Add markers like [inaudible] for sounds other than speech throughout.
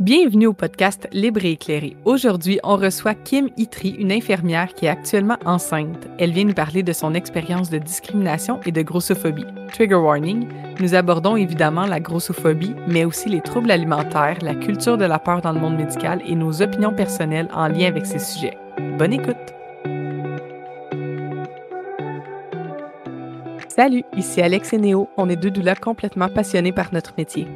Bienvenue au podcast Libre et éclairé. Aujourd'hui, on reçoit Kim Itri, une infirmière qui est actuellement enceinte. Elle vient nous parler de son expérience de discrimination et de grossophobie. Trigger warning, nous abordons évidemment la grossophobie, mais aussi les troubles alimentaires, la culture de la peur dans le monde médical et nos opinions personnelles en lien avec ces sujets. Bonne écoute! Salut, ici Alex et Néo. On est deux doulas complètement passionnés par notre métier.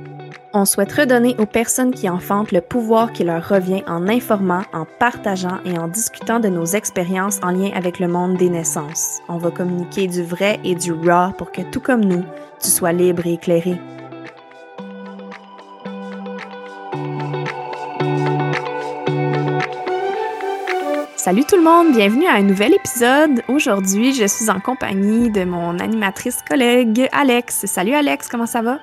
On souhaite redonner aux personnes qui enfantent le pouvoir qui leur revient en informant, en partageant et en discutant de nos expériences en lien avec le monde des naissances. On va communiquer du vrai et du raw pour que tout comme nous, tu sois libre et éclairé. Salut tout le monde, bienvenue à un nouvel épisode. Aujourd'hui, je suis en compagnie de mon animatrice collègue Alex. Salut Alex, comment ça va?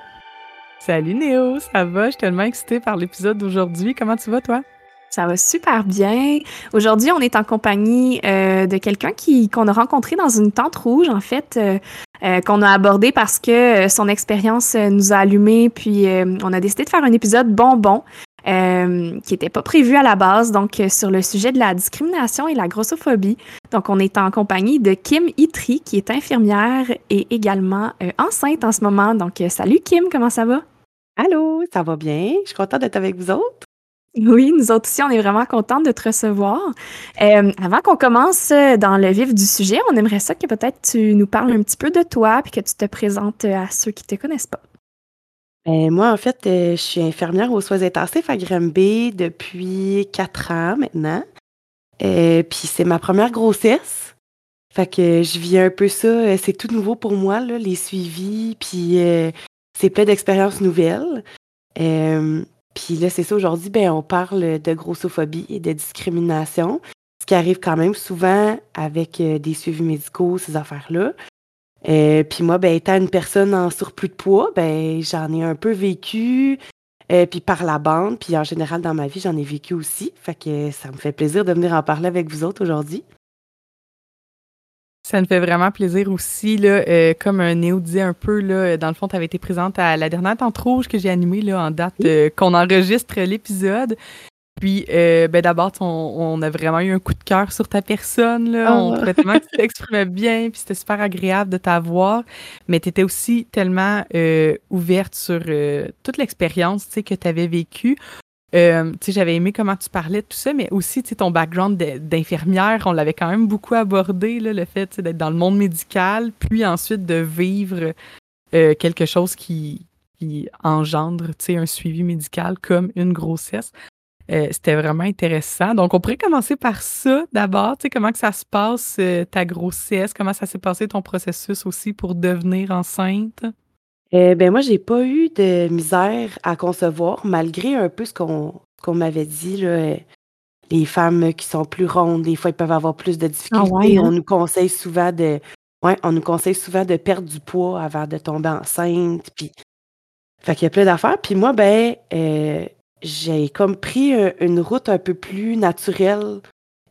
Salut Néo, ça va? Je suis tellement excitée par l'épisode d'aujourd'hui. Comment tu vas, toi? Ça va super bien. Aujourd'hui, on est en compagnie euh, de quelqu'un qui qu'on a rencontré dans une tente rouge, en fait, euh, euh, qu'on a abordé parce que son expérience nous a allumé, puis on a décidé de faire un épisode bonbon. Qui n'était pas prévu à la base, donc sur le sujet de la discrimination et la grossophobie. Donc, on est en compagnie de Kim Itri, qui est infirmière et également enceinte en ce moment. Donc, salut Kim, comment ça va? Allô, ça va bien? Je suis contente d'être avec vous autres. Oui, nous autres aussi, on est vraiment contents de te recevoir. Euh, avant qu'on commence euh, dans le vif du sujet, on aimerait ça que peut-être tu nous parles un petit peu de toi puis que tu te présentes euh, à ceux qui ne te connaissent pas. Ben, moi, en fait, je suis infirmière aux soins intensifs à Granby depuis quatre ans maintenant. puis c'est ma première grossesse. Fait que je vis un peu ça. C'est tout nouveau pour moi, là, les suivis, puis c'est plein d'expériences nouvelles. Euh, puis là, c'est ça, aujourd'hui, ben, on parle de grossophobie et de discrimination, ce qui arrive quand même souvent avec euh, des suivis médicaux, ces affaires-là. Euh, puis moi, ben, étant une personne en surplus de poids, ben, j'en ai un peu vécu, puis par la bande, puis en général dans ma vie, j'en ai vécu aussi. Fait que ça me fait plaisir de venir en parler avec vous autres aujourd'hui. Ça me fait vraiment plaisir aussi, là, euh, comme Néo disait un peu, là, dans le fond, tu avais été présente à la dernière Tente Rouge que j'ai animée là, en date euh, qu'on enregistre l'épisode. Puis, euh, ben, d'abord, on, a vraiment eu un coup de cœur sur ta personne. Là. On trouvait tellement que [laughs] tu t'exprimais bien, puis c'était super agréable de t'avoir. Mais tu étais aussi tellement ouverte sur toute l'expérience que tu avais vécue. Euh, j'avais aimé comment tu parlais de tout ça, mais aussi ton background d'infirmière, on l'avait quand même beaucoup abordé, là, le fait d'être dans le monde médical, puis ensuite de vivre euh, quelque chose qui, qui engendre un suivi médical comme une grossesse. Euh, c'était vraiment intéressant. Donc, on pourrait commencer par ça d'abord. Comment que ça se passe, euh, ta grossesse? Comment ça s'est passé ton processus aussi pour devenir enceinte? Eh ben moi, j'ai pas eu de misère à concevoir, malgré un peu ce qu'on m'avait dit, là, euh, les femmes qui sont plus rondes, des fois, elles peuvent avoir plus de ah difficultés. On hein? nous conseille souvent de ouais, on nous conseille souvent de perdre du poids avant de tomber enceinte. Puis, fait qu'il y a plein d'affaires. Puis moi, ben, euh, j'ai comme pris une route un peu plus naturelle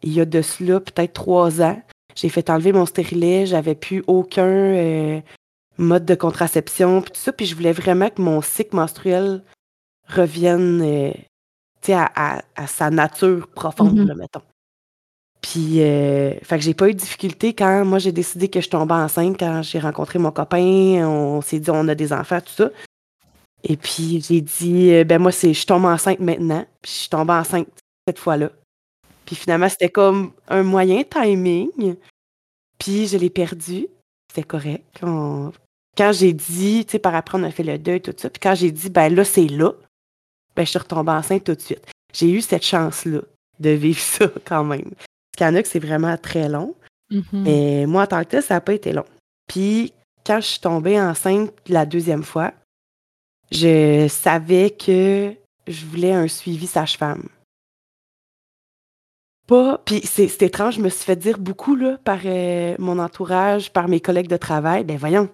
il y a de cela peut-être trois ans. J'ai fait enlever mon stérilet, j'avais plus aucun euh, mode de contraception, puis tout ça. Puis je voulais vraiment que mon cycle menstruel revienne euh, à, à, sa nature profonde, mm-hmm. mettons. Puis, euh, fait que j'ai pas eu de difficulté quand moi j'ai décidé que je tombais enceinte, quand j'ai rencontré mon copain, on s'est dit on a des enfants, tout ça. Et puis j'ai dit, euh, ben moi, c'est je tombe enceinte maintenant. Puis je suis tombée enceinte cette fois-là. Puis finalement, c'était comme un moyen timing. Puis je l'ai perdu. C'était correct quand j'ai dit, tu sais, par après, on a fait le deuil, tout ça, puis quand j'ai dit, ben là, c'est là, ben je suis retombée enceinte tout de suite. J'ai eu cette chance-là de vivre [laughs] ça quand même. Parce qu'il y en a que c'est vraiment très long. Mm-hmm. Mais moi, en tant que tel, ça n'a pas été long. Puis, quand je suis tombée enceinte la deuxième fois, je savais que je voulais un suivi sage-femme. Pas, puis c'est étrange, je me suis fait dire beaucoup là, par euh, mon entourage, par mes collègues de travail, ben voyons,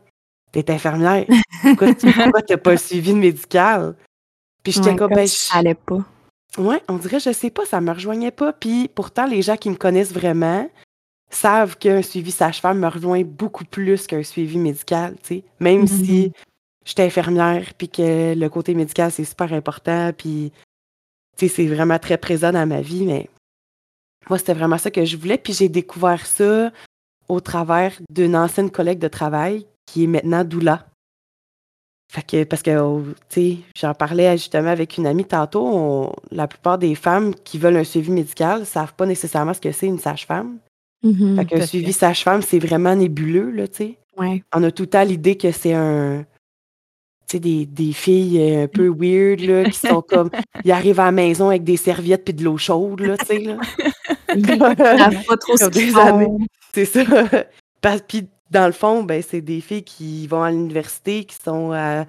t'es infirmière. Pourquoi tu n'as pas suivi de médical? Puis j'étais comme, ben, pas. Ouais, on dirait, je sais pas, ça me rejoignait pas. Puis pourtant, les gens qui me connaissent vraiment savent qu'un suivi sage-femme me rejoint beaucoup plus qu'un suivi médical, tu sais. Même mm-hmm. si j'étais infirmière, puis que le côté médical, c'est super important, puis c'est vraiment très présent dans ma vie, mais moi, c'était vraiment ça que je voulais. Puis j'ai découvert ça au travers d'une ancienne collègue de travail qui est maintenant doula. Fait que, parce que, oh, tu sais, j'en parlais justement avec une amie tantôt, la plupart des femmes qui veulent un suivi médical ne savent pas nécessairement ce que c'est une sage-femme. Fait que suivi sage-femme, c'est vraiment nébuleux, là, tu sais. On a tout le temps l'idée que c'est un, sais, des, des, filles euh, un peu weird, là, qui sont [laughs] comme, ils arrivent à la maison avec des serviettes puis de l'eau chaude, là, tu sais, là. [laughs] pas trop ce C'est ça. Puis, dans le fond, ben, c'est des filles qui vont à l'université, qui sont à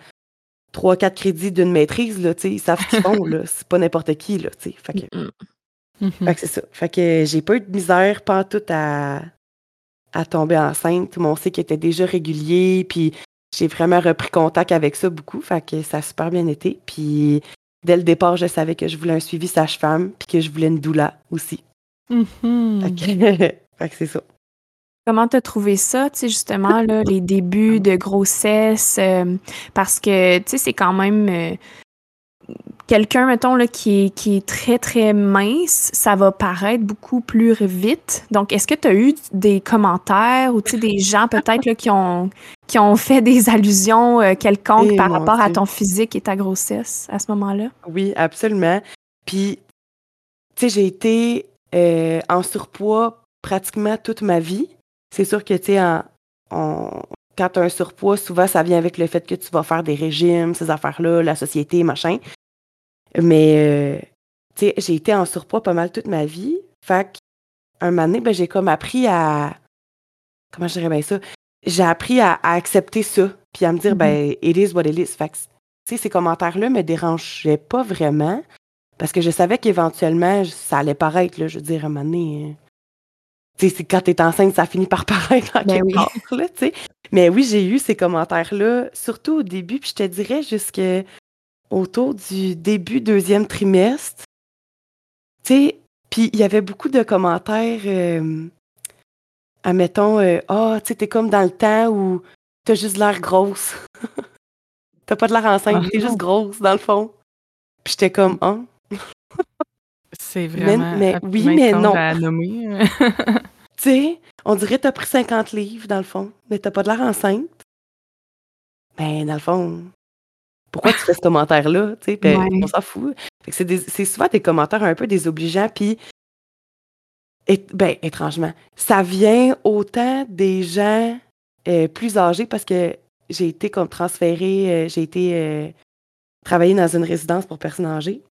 3-4 crédits d'une maîtrise, là, tu sais, ils savent ce qu'ils font, là. [laughs] C'est pas n'importe qui, là, tu sais. Fait que, mm-hmm. c'est ça. Fait que j'ai pas eu de misère, pas tout à, à tomber enceinte. Mon cycle était déjà régulier, puis j'ai vraiment repris contact avec ça beaucoup, fait que ça a super bien été. Puis dès le départ, je savais que je voulais un suivi sage-femme, puis que je voulais une doula aussi. Mm-hmm. fait que, [laughs] c'est ça. Comment t'as trouvé ça, tu sais, justement, là, les débuts de grossesse? Euh, parce que, tu sais, c'est quand même euh, quelqu'un, mettons, là, qui, est, qui est très, très mince, ça va paraître beaucoup plus vite. Donc, est-ce que tu as eu des commentaires ou des gens peut-être qui ont, qui ont fait des allusions euh, quelconques eh, par rapport à ton physique et ta grossesse à ce moment-là? Oui, absolument. Puis, tu sais, j'ai été euh, en surpoids pratiquement toute ma vie. C'est sûr que, tu sais, quand tu as un surpoids, souvent, ça vient avec le fait que tu vas faire des régimes, ces affaires-là, la société, machin. Mais, euh, tu sais, j'ai été en surpoids pas mal toute ma vie. Fait un moment donné, ben, j'ai comme appris à. Comment je dirais bien ça? J'ai appris à, accepter ça, puis à me dire, ben, mm-hmm. it is what it is. Fait que, tu sais, ces commentaires-là me dérangeaient pas vraiment, parce que je savais qu'éventuellement, ça allait paraître, là. Je veux dire, à un moment donné. Euh, tu sais, quand t'es enceinte, ça finit par [laughs] paraître en ben quelque part, là, tu sais. Mais oui, j'ai eu ces commentaires-là, surtout au début, puis je te dirais jusque autour du début deuxième trimestre. Tu sais, puis il y avait beaucoup de commentaires, euh, admettons, euh, ah, tu sais, t'es comme dans le temps où t'as juste l'air grosse. [laughs] t'as pas de l'air enceinte, t'es juste ah. grosse, dans le fond. Puis j'étais comme, ah. C'est vraiment. Mais, oui, mais non. [laughs] tu sais, on dirait que t'as pris 50 livres, dans le fond, mais t'as pas de l'air enceinte. Ben, dans le fond, pourquoi tu fais ce commentaire-là? On s'en fout. C'est souvent des commentaires un peu désobligeants, puis ben, étrangement, ça vient autant des gens euh, plus âgés parce que j'ai été comme transférée, euh, j'ai été euh, travailler dans une résidence pour personnes âgées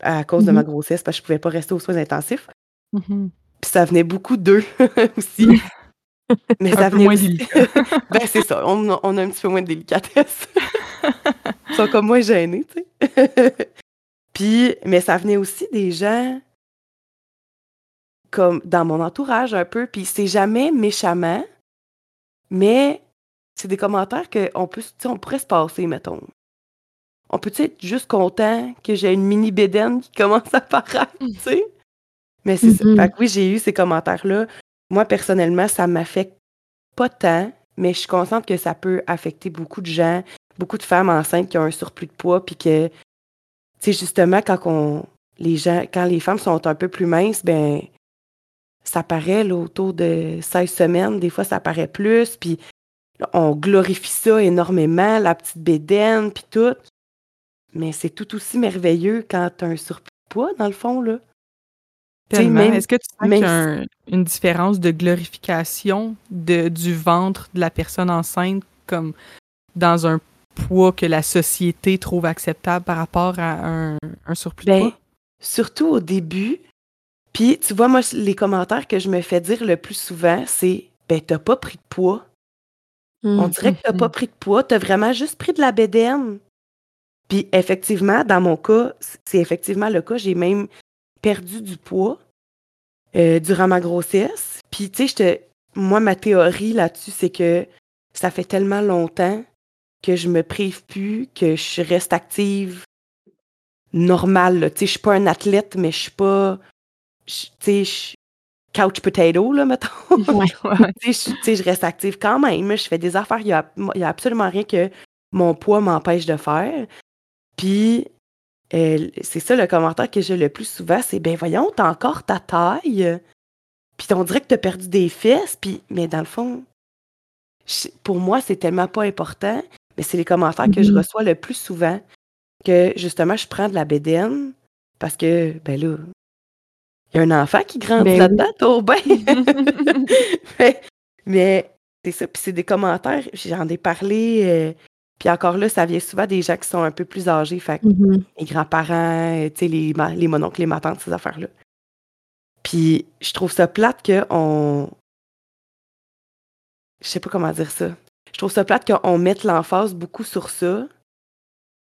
à cause de ma mm-hmm. grossesse parce que je pouvais pas rester aux soins intensifs. Mm-hmm. Puis ça venait beaucoup d'eux [laughs] aussi. [laughs] Mais ça venait moins délicat. [laughs] ben, c'est ça, on, on, a un petit peu moins de délicatesse. [laughs] Ils sont comme moi gênés, tu sais. Puis, mais ça venait aussi des gens comme dans mon entourage un peu, puis c'est jamais méchamment, mais c'est des commentaires qu'on peut, on pourrait se passer, mettons. On peut être juste content que j'ai une mini bédaine qui commence à paraître, tu sais? Mais c'est ça. Mm-hmm. Fait que oui, j'ai eu ces commentaires-là. Moi, personnellement, ça m'affecte pas tant, mais je suis consciente que ça peut affecter beaucoup de gens, beaucoup de femmes enceintes qui ont un surplus de poids, puis que, tu sais, justement, quand les gens, quand les femmes sont un peu plus minces, ben, ça paraît là, autour de 16 semaines, des fois ça paraît plus, puis on glorifie ça énormément, la petite bédaine, puis tout. Mais c'est tout aussi merveilleux quand tu un surplus de poids, dans le fond, là. Est-ce que tu sens qu'il y a une différence de glorification de, du ventre de la personne enceinte comme dans un poids que la société trouve acceptable par rapport à un, surplus de ben, poids? Surtout au début. Puis, tu vois, moi, les commentaires que je me fais dire le plus souvent, c'est Ben, t'as pas pris de poids. On dirait que t'as pas mm-hmm. pris de poids, t'as vraiment juste pris de la bédaine. Puis, effectivement, dans mon cas, c'est effectivement le cas. J'ai même perdu du poids euh, durant ma grossesse. Puis, tu sais, moi, ma théorie là-dessus, c'est que ça fait tellement longtemps que je me prive plus, que je reste active normale. Tu sais, je suis pas un athlète, mais je suis pas, tu sais, couch potato, là, mettons. [laughs] [laughs] tu sais, je reste active quand même. Je fais des affaires. Il y a, y a absolument rien que mon poids m'empêche de faire. Puis, c'est ça le commentaire que j'ai le plus souvent, c'est ben voyons, t'as encore ta taille, puis on dirait que t'as perdu des fesses, puis mais dans le fond, pour moi, c'est tellement pas important, mais c'est les commentaires que je mm-hmm. reçois le plus souvent que justement je prends de la bédaine parce que ben là, il y a un enfant qui grandit ben là-dedans, tout bien. [laughs] [laughs] mais, c'est ça, puis c'est des commentaires, j'en ai parlé, euh, puis encore là, ça vient souvent des gens qui sont un peu plus âgés, fait mm-hmm. les grands-parents, euh, tu sais, les, les mononcles, les matantes, ces affaires-là. Puis je trouve ça plate qu'on. Je sais pas comment dire ça. Je trouve ça plate qu'on mette l'emphase beaucoup sur ça,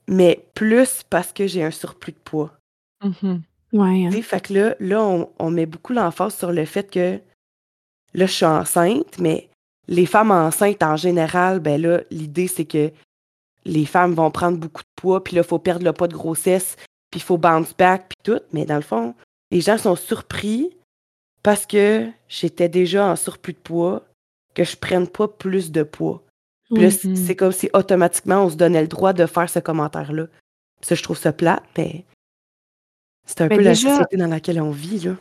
mais plus parce que j'ai un surplus de poids. Mm-hmm. Ouais. Hein. Fait que là, là on, met beaucoup l'emphase sur le fait que là, je suis enceinte, mais les femmes enceintes en général, ben là, l'idée c'est que les femmes vont prendre beaucoup de poids, puis là, il faut perdre le poids de grossesse, puis il faut bounce back, puis tout. Mais dans le fond, les gens sont surpris parce que j'étais déjà en surplus de poids, que je prenne pas plus de poids. Plus, mm-hmm. c'est comme si automatiquement on se donnait le droit de faire ce commentaire-là. Ça, je trouve ça plat, mais c'est un peu la société dans laquelle on vit, là.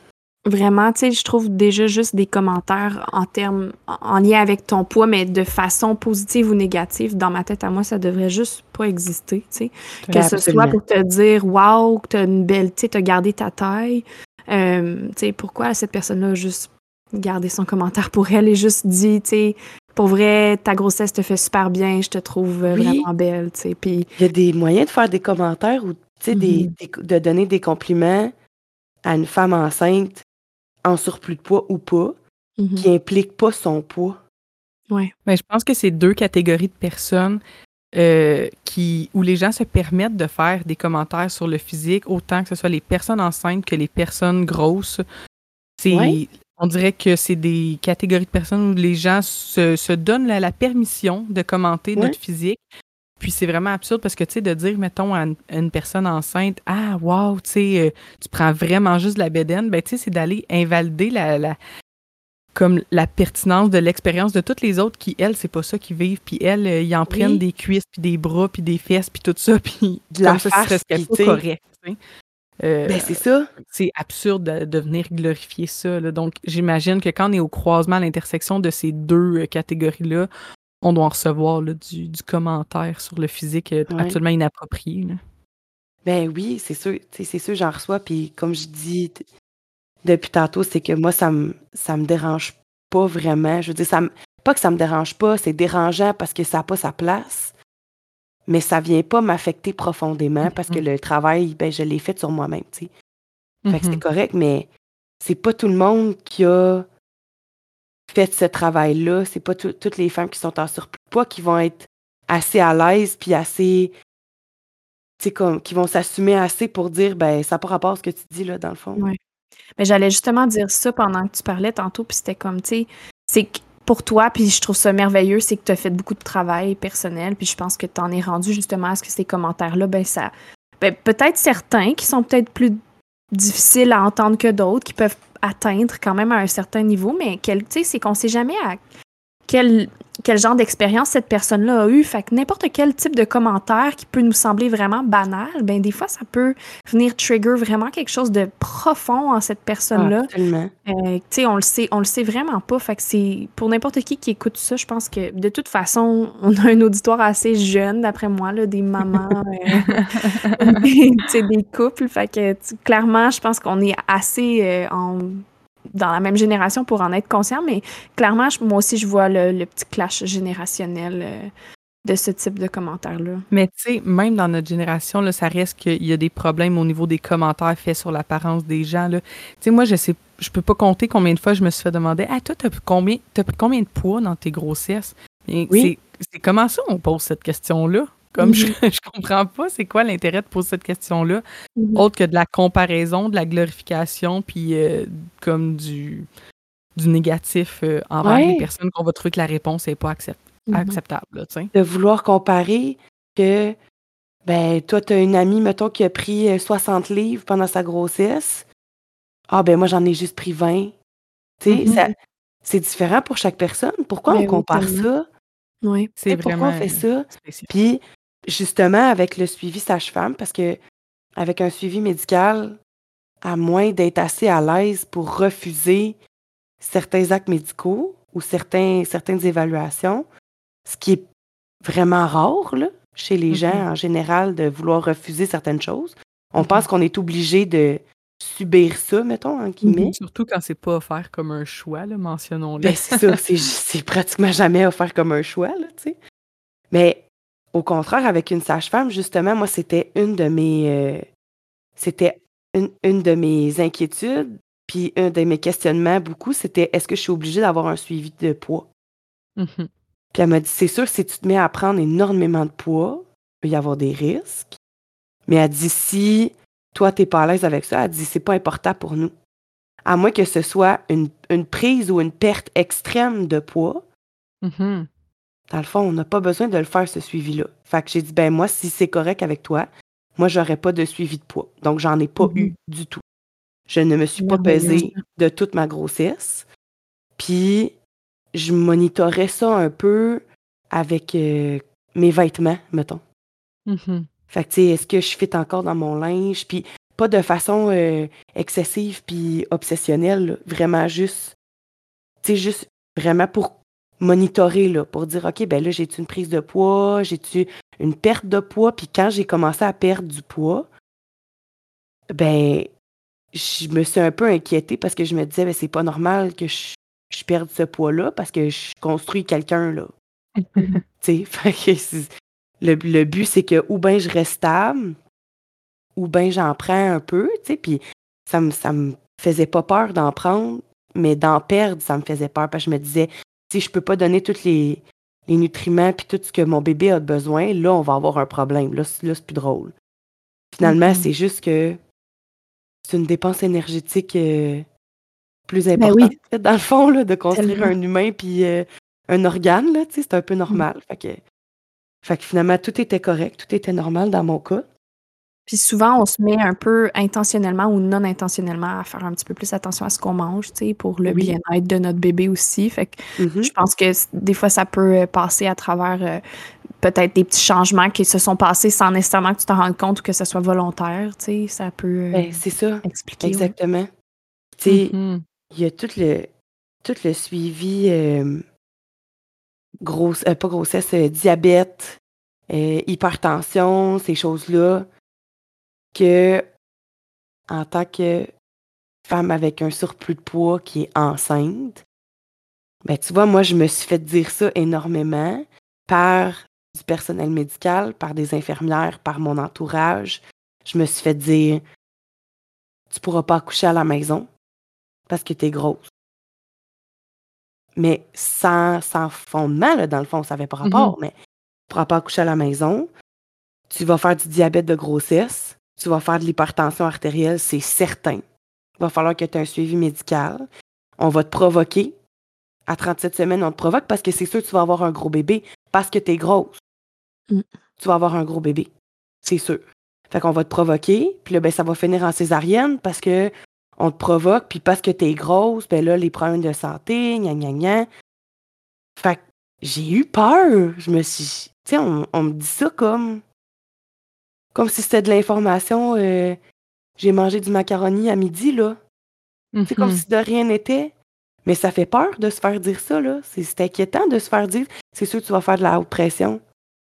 Vraiment, tu sais, je trouve déjà juste des commentaires en termes, en lien avec ton poids, mais de façon positive ou négative, dans ma tête à moi, ça devrait juste pas exister, tu sais. Que ce soit pour te dire, waouh, que t'as une belle, tu sais, t'as gardé ta taille. Euh, tu sais, pourquoi cette personne-là a juste gardé son commentaire pour elle et juste dit, tu sais, pour vrai, ta grossesse te fait super bien, je te trouve vraiment belle, tu sais. Puis. Il y a des moyens de faire des commentaires ou, tu sais, mm-hmm. de donner des compliments à une femme enceinte en surplus de poids ou pas, mm-hmm. qui implique pas son poids. Ouais. Mais je pense que c'est deux catégories de personnes euh, qui, où les gens se permettent de faire des commentaires sur le physique, autant que ce soit les personnes enceintes que les personnes grosses. C'est, On dirait que c'est des catégories de personnes où les gens se, se donnent la, permission de commenter notre physique, puis c'est vraiment absurde parce que, tu sais, de dire, mettons, à une, personne enceinte, ah, wow, tu sais, euh, tu prends vraiment juste de la bédaine, ben, tu sais, c'est d'aller invalider la, la, comme la pertinence de l'expérience de toutes les autres qui, elles, c'est pas ça qu'ils vivent. Puis elles, euh, ils en prennent des cuisses, puis des bras, puis des fesses, puis tout ça, [laughs] puis de la ça, serait pas correct. Euh, ben, c'est ça. C'est absurde de, venir glorifier ça. Donc, j'imagine que quand on est au croisement, à l'intersection de ces deux catégories-là, on doit en recevoir du, commentaire sur le physique euh, absolument inapproprié. Ben oui, c'est sûr, c'est sûr, j'en reçois. Puis comme je dis depuis tantôt, c'est que moi, ça me ça me dérange pas vraiment. Je veux dire, ça pas que ça me dérange pas, c'est dérangeant parce que ça n'a pas sa place. Mais ça vient pas m'affecter profondément parce que le travail, ben, je l'ai fait sur moi-même, tu sais. Fait que c'est mm-hmm. correct, mais c'est pas tout le monde qui a fait ce travail-là. C'est pas toutes les femmes qui sont en surplus poids qui vont être assez à l'aise puis assez comme qui vont s'assumer assez pour dire ben ça n'a pas rapport à ce que tu dis là dans le fond. Oui. Mais j'allais justement dire ça pendant que tu parlais tantôt puis c'était comme tu sais c'est que pour toi puis je trouve ça merveilleux c'est que tu as fait beaucoup de travail personnel puis je pense que tu en es rendu justement à ce que ces commentaires là ben ça ben, peut-être certains qui sont peut-être plus difficiles à entendre que d'autres qui peuvent atteindre quand même à un certain niveau, mais c'est qu'on sait jamais à quel, quel genre d'expérience cette personne-là a eu. Fait que n'importe quel type de commentaire qui peut nous sembler vraiment banal, ben des fois, ça peut venir trigger vraiment quelque chose de profond en cette personne-là. Euh, tu sais, on le sait, on le sait vraiment pas. Fait que c'est pour n'importe qui qui écoute ça, je pense que de toute façon, [laughs] on a un auditoire assez jeune, d'après moi, là, des mamans, euh, [laughs] des, des couples. Fait que clairement, je pense qu'on est assez euh, en dans la même génération pour en être conscient, mais clairement, moi aussi, je vois le, petit clash générationnel euh, de ce type de commentaires-là. Mais tu sais, même dans notre génération, là, ça reste qu'il y a des problèmes au niveau des commentaires faits sur l'apparence des gens. Tu sais, moi, je sais, je peux pas compter combien de fois je me suis fait demander Ah, toi, t'as pris combien, as pris combien de poids dans tes grossesses? oui. C'est comment ça on pose cette question-là? Comme je, mm-hmm. [laughs] je comprends pas, c'est quoi l'intérêt de poser cette question-là, mm-hmm. autre que de la comparaison, de la glorification, puis euh, comme du, du négatif euh, envers les personnes qu'on va trouver que la réponse n'est pas mm-hmm. acceptable. de vouloir comparer que, ben, toi, tu as une amie, mettons, qui a pris 60 euh, livres pendant sa grossesse. Ah, ben, moi, j'en ai juste pris 20. Tu sais, c'est différent pour chaque personne. Pourquoi ben on compare ça? Oui, c'est vraiment. Pourquoi on fait ça? Puis, justement avec le suivi sage-femme parce que avec un suivi médical, à moins d'être assez à l'aise pour refuser certains actes médicaux ou certains, certaines évaluations, ce qui est vraiment rare là, chez les gens mm-hmm. en général de vouloir refuser certaines choses. On mm-hmm. pense qu'on est obligé de subir ça, mettons, en guillemets. Surtout quand c'est pas offert comme un choix, mentionnons-le. Ben, c'est ça, c'est pratiquement jamais offert comme un choix, là, tu sais. Mais au contraire, avec une sage-femme, justement, moi, c'était une de mes euh, c'était une, une, de mes inquiétudes, puis un de mes questionnements beaucoup, c'était est-ce que je suis obligée d'avoir un suivi de poids? Mm-hmm. Puis elle m'a dit c'est sûr, si tu te mets à prendre énormément de poids, il peut y avoir des risques. Mais elle dit si toi, tu n'es pas à l'aise avec ça, elle dit c'est pas important pour nous. À moins que ce soit une, une prise ou une perte extrême de poids. Mm-hmm. Dans le fond, on n'a pas besoin de le faire, ce suivi-là. Fait que j'ai dit, ben moi, si c'est correct avec toi, moi, j'aurais pas de suivi de poids. Donc, j'en ai pas eu du tout. Je ne me suis pas pesée de toute ma grossesse. Puis, je monitorais ça un peu avec euh, mes vêtements, mettons. Mm-hmm. Fait que, tu sais, est-ce que je fit encore dans mon linge? Puis, pas de façon euh, excessive puis obsessionnelle, vraiment juste, tu sais, juste vraiment pour monitorer là, pour dire OK, ben là, j'ai-tu une prise de poids, j'ai-tu une perte de poids, puis quand j'ai commencé à perdre du poids, ben je me suis un peu inquiétée parce que je me disais ben, c'est pas normal que je, perde ce poids-là parce que je construis quelqu'un là. [laughs] tu sais, le, le but c'est que ou bien je reste stable, ou bien j'en prends un peu, tu sais, puis ça me ça me faisait pas peur d'en prendre, mais d'en perdre, ça me faisait peur parce que je me disais si je peux pas donner tous les, nutriments puis tout ce que mon bébé a besoin, là, on va avoir un problème. Là, là c'est plus drôle. Finalement, mm-hmm. c'est juste que c'est une dépense énergétique euh, plus ben importante, dans le fond, là, de construire un humain puis euh, un organe, là, c'est un peu normal. Mm. Fait, que, fait que finalement, tout était correct, tout était normal dans mon cas. Puis souvent, on se met un peu intentionnellement ou non intentionnellement à faire un petit peu plus attention à ce qu'on mange, tu sais, pour le bien-être de notre bébé aussi. Fait que mm-hmm. je pense que des fois, ça peut euh, passer à travers euh, peut-être des petits changements qui se sont passés sans nécessairement que tu te rendes compte ou que ce soit volontaire, tu sais. Ça peut ben, c'est ça. expliquer. Exactement. Tu sais, mm-hmm. il y a tout le, tout le suivi, euh, grosse, pas grossesse, diabète, hypertension, ces choses-là que en tant que femme avec un surplus de poids qui est enceinte, ben tu vois, moi, je me suis fait dire ça énormément par du personnel médical, par des infirmières, par mon entourage. Je me suis fait dire tu pourras pas accoucher à la maison parce que tu es grosse. Mais sans, sans fondement, là, dans le fond, ça n'avait pas mm-hmm. rapport, mais tu pourras pas accoucher à la maison. Tu vas faire du diabète de grossesse tu vas faire de l'hypertension artérielle, c'est certain. Il va falloir que tu aies un suivi médical. On va te provoquer. À 37 semaines, on te provoque parce que c'est sûr que tu vas avoir un gros bébé parce que tu es grosse. Mm. Tu vas avoir un gros bébé. C'est sûr. Fait qu'on va te provoquer, puis là, ben, ça va finir en césarienne parce que on te provoque, puis parce que tu es grosse, ben là, les problèmes de santé, gna gna gna. Fait que j'ai eu peur. Je me suis. Tu sais, on, on me dit ça comme comme si c'était de l'information. Euh, j'ai mangé du macaroni à midi, là. C'est comme mm-hmm. si de rien n'était. Mais ça fait peur de se faire dire ça, là. C'est inquiétant de se faire dire. C'est sûr que tu vas faire de la haute pression.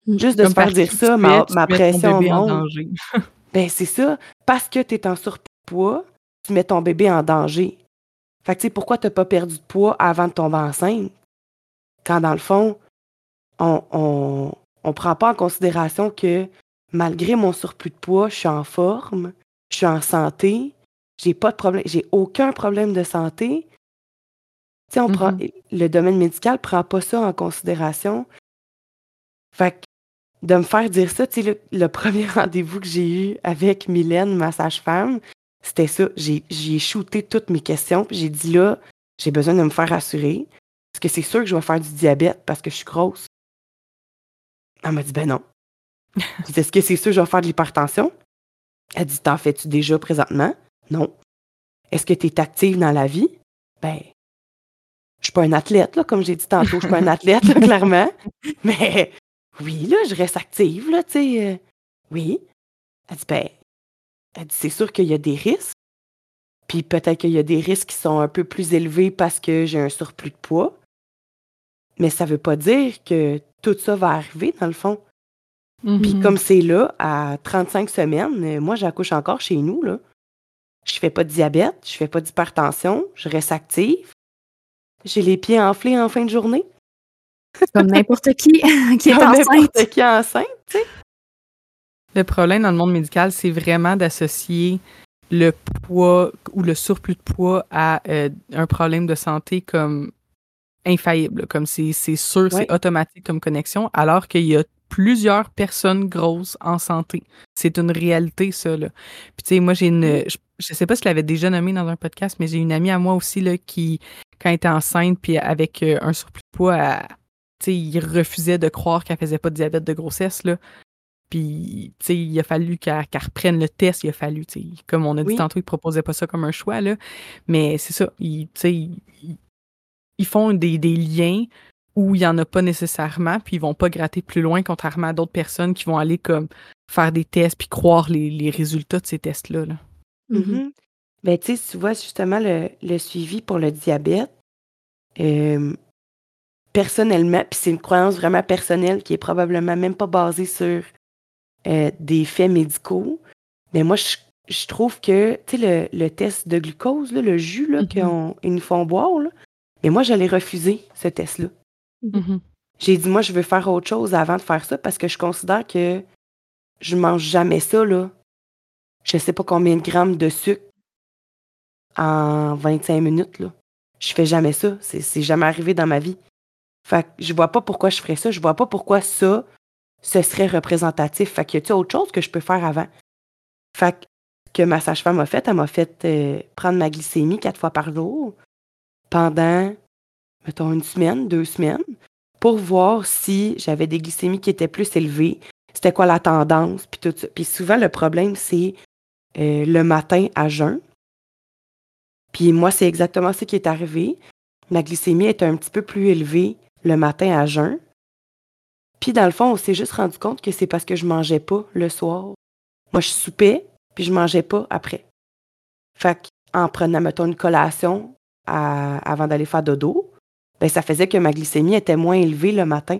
Mm. Juste de se faire dire ça, ma, ma pression monte. [laughs] ben, c'est ça. Parce que tu es en surpoids, tu mets ton bébé en danger. Fait que, tu sais, pourquoi tu pas perdu de poids avant de tomber enceinte? Quand, dans le fond, on, on, on prend pas en considération que malgré mon surplus de poids, je suis en forme, je suis en santé, j'ai pas de problème, j'ai aucun problème de santé. On prend, mm-hmm. le domaine médical prend pas ça en considération. Fait que de me faire dire ça, tu sais, le, premier [laughs] rendez-vous que j'ai eu avec Mylène, ma sage-femme, c'était ça. J'ai, j'ai shooté toutes mes questions, puis j'ai dit là, j'ai besoin de me faire rassurer. Parce que c'est sûr que je vais faire du diabète parce que je suis grosse. Elle m'a dit ben non. Est-ce que c'est sûr que je vais faire de l'hypertension? Elle dit T'en fais-tu déjà présentement? Non. Est-ce que tu es active dans la vie? Ben, je suis pas un athlète, là, comme j'ai dit tantôt, je suis pas un athlète, [laughs] clairement. Mais oui, là, je reste active, là, tu sais. Euh, oui. Elle dit Ben, Elle dit, c'est sûr qu'il y a des risques. Puis peut-être qu'il y a des risques qui sont un peu plus élevés parce que j'ai un surplus de poids. Mais ça ne veut pas dire que tout ça va arriver, dans le fond. Puis Mhm. comme c'est là, à 35 semaines, euh, moi, j'accouche encore chez nous, là. Je fais pas de diabète, je fais pas d'hypertension, je reste active. J'ai les pieds enflés en fin de journée. Comme n'importe [laughs] qui [laughs] qui est Comme enceinte. n'importe qui est enceinte, tu sais. Le problème dans le monde médical, c'est vraiment d'associer le poids ou le surplus de poids à euh, un problème de santé comme infaillible, comme c'est c'est sûr, Ouais. c'est automatique comme connexion, alors qu'il y a plusieurs personnes grosses en santé. C'est une réalité, ça. Là. Puis, tu sais, moi, j'ai une. Je, je sais pas si je l'avais déjà nommé dans un podcast, mais j'ai une amie à moi aussi là, qui, quand elle était enceinte, puis avec euh, un surplus de poids, elle- tu sais, il refusait de croire qu'elle faisait pas de diabète de grossesse. Là. Puis, tu sais, il a fallu qu'elle reprenne le test. Il a fallu, tu sais, comme on a dit Oui. tantôt, ils proposaient pas ça comme un choix, là. Mais c'est ça. Ils, tu sais, ils, ils- ils font des, des liens où il n'y en a pas nécessairement, puis ils vont pas gratter plus loin, contrairement à d'autres personnes qui vont aller comme faire des tests puis croire les, les résultats de ces tests-là. là. Mhm. Mhm. Ben, tu sais, tu vois, justement, le, le suivi pour le diabète, euh, personnellement, puis c'est une croyance vraiment personnelle qui est probablement même pas basée sur euh, des faits médicaux, mais moi, je, je trouve que, tu sais, le, le test de glucose, là, le jus là, Mhm. qu'on- ils nous font boire, là, mais moi, j'allais refuser ce test-là. Mhm. J'ai dit, moi, je veux faire autre chose avant de faire ça parce que je considère que je mange jamais ça, là. Je sais pas combien de grammes de sucre en 25 minutes, là. Je fais jamais ça. C'est c'est jamais arrivé dans ma vie. Fait que je vois pas pourquoi je ferais ça. Je vois pas pourquoi ça, ce serait représentatif. Fait que y a autre chose que je peux faire avant? Fait que, que ma sage-femme a fait, elle m'a fait euh, prendre ma glycémie quatre fois par jour pendant, mettons, une semaine, deux semaines pour voir si j'avais des glycémies qui étaient plus élevées, c'était quoi la tendance, puis tout ça. Puis souvent, le problème, c'est euh, le matin à jeun. Puis moi, c'est exactement ce qui est arrivé. Ma glycémie était un petit peu plus élevée le matin à jeun. Puis dans le fond, on s'est juste rendu compte que c'est parce que je mangeais pas le soir. Moi, je soupais, puis je mangeais pas après. Fait en prenant, mettons, une collation à- avant d'aller faire dodo, ben, ça faisait que ma glycémie était moins élevée le matin.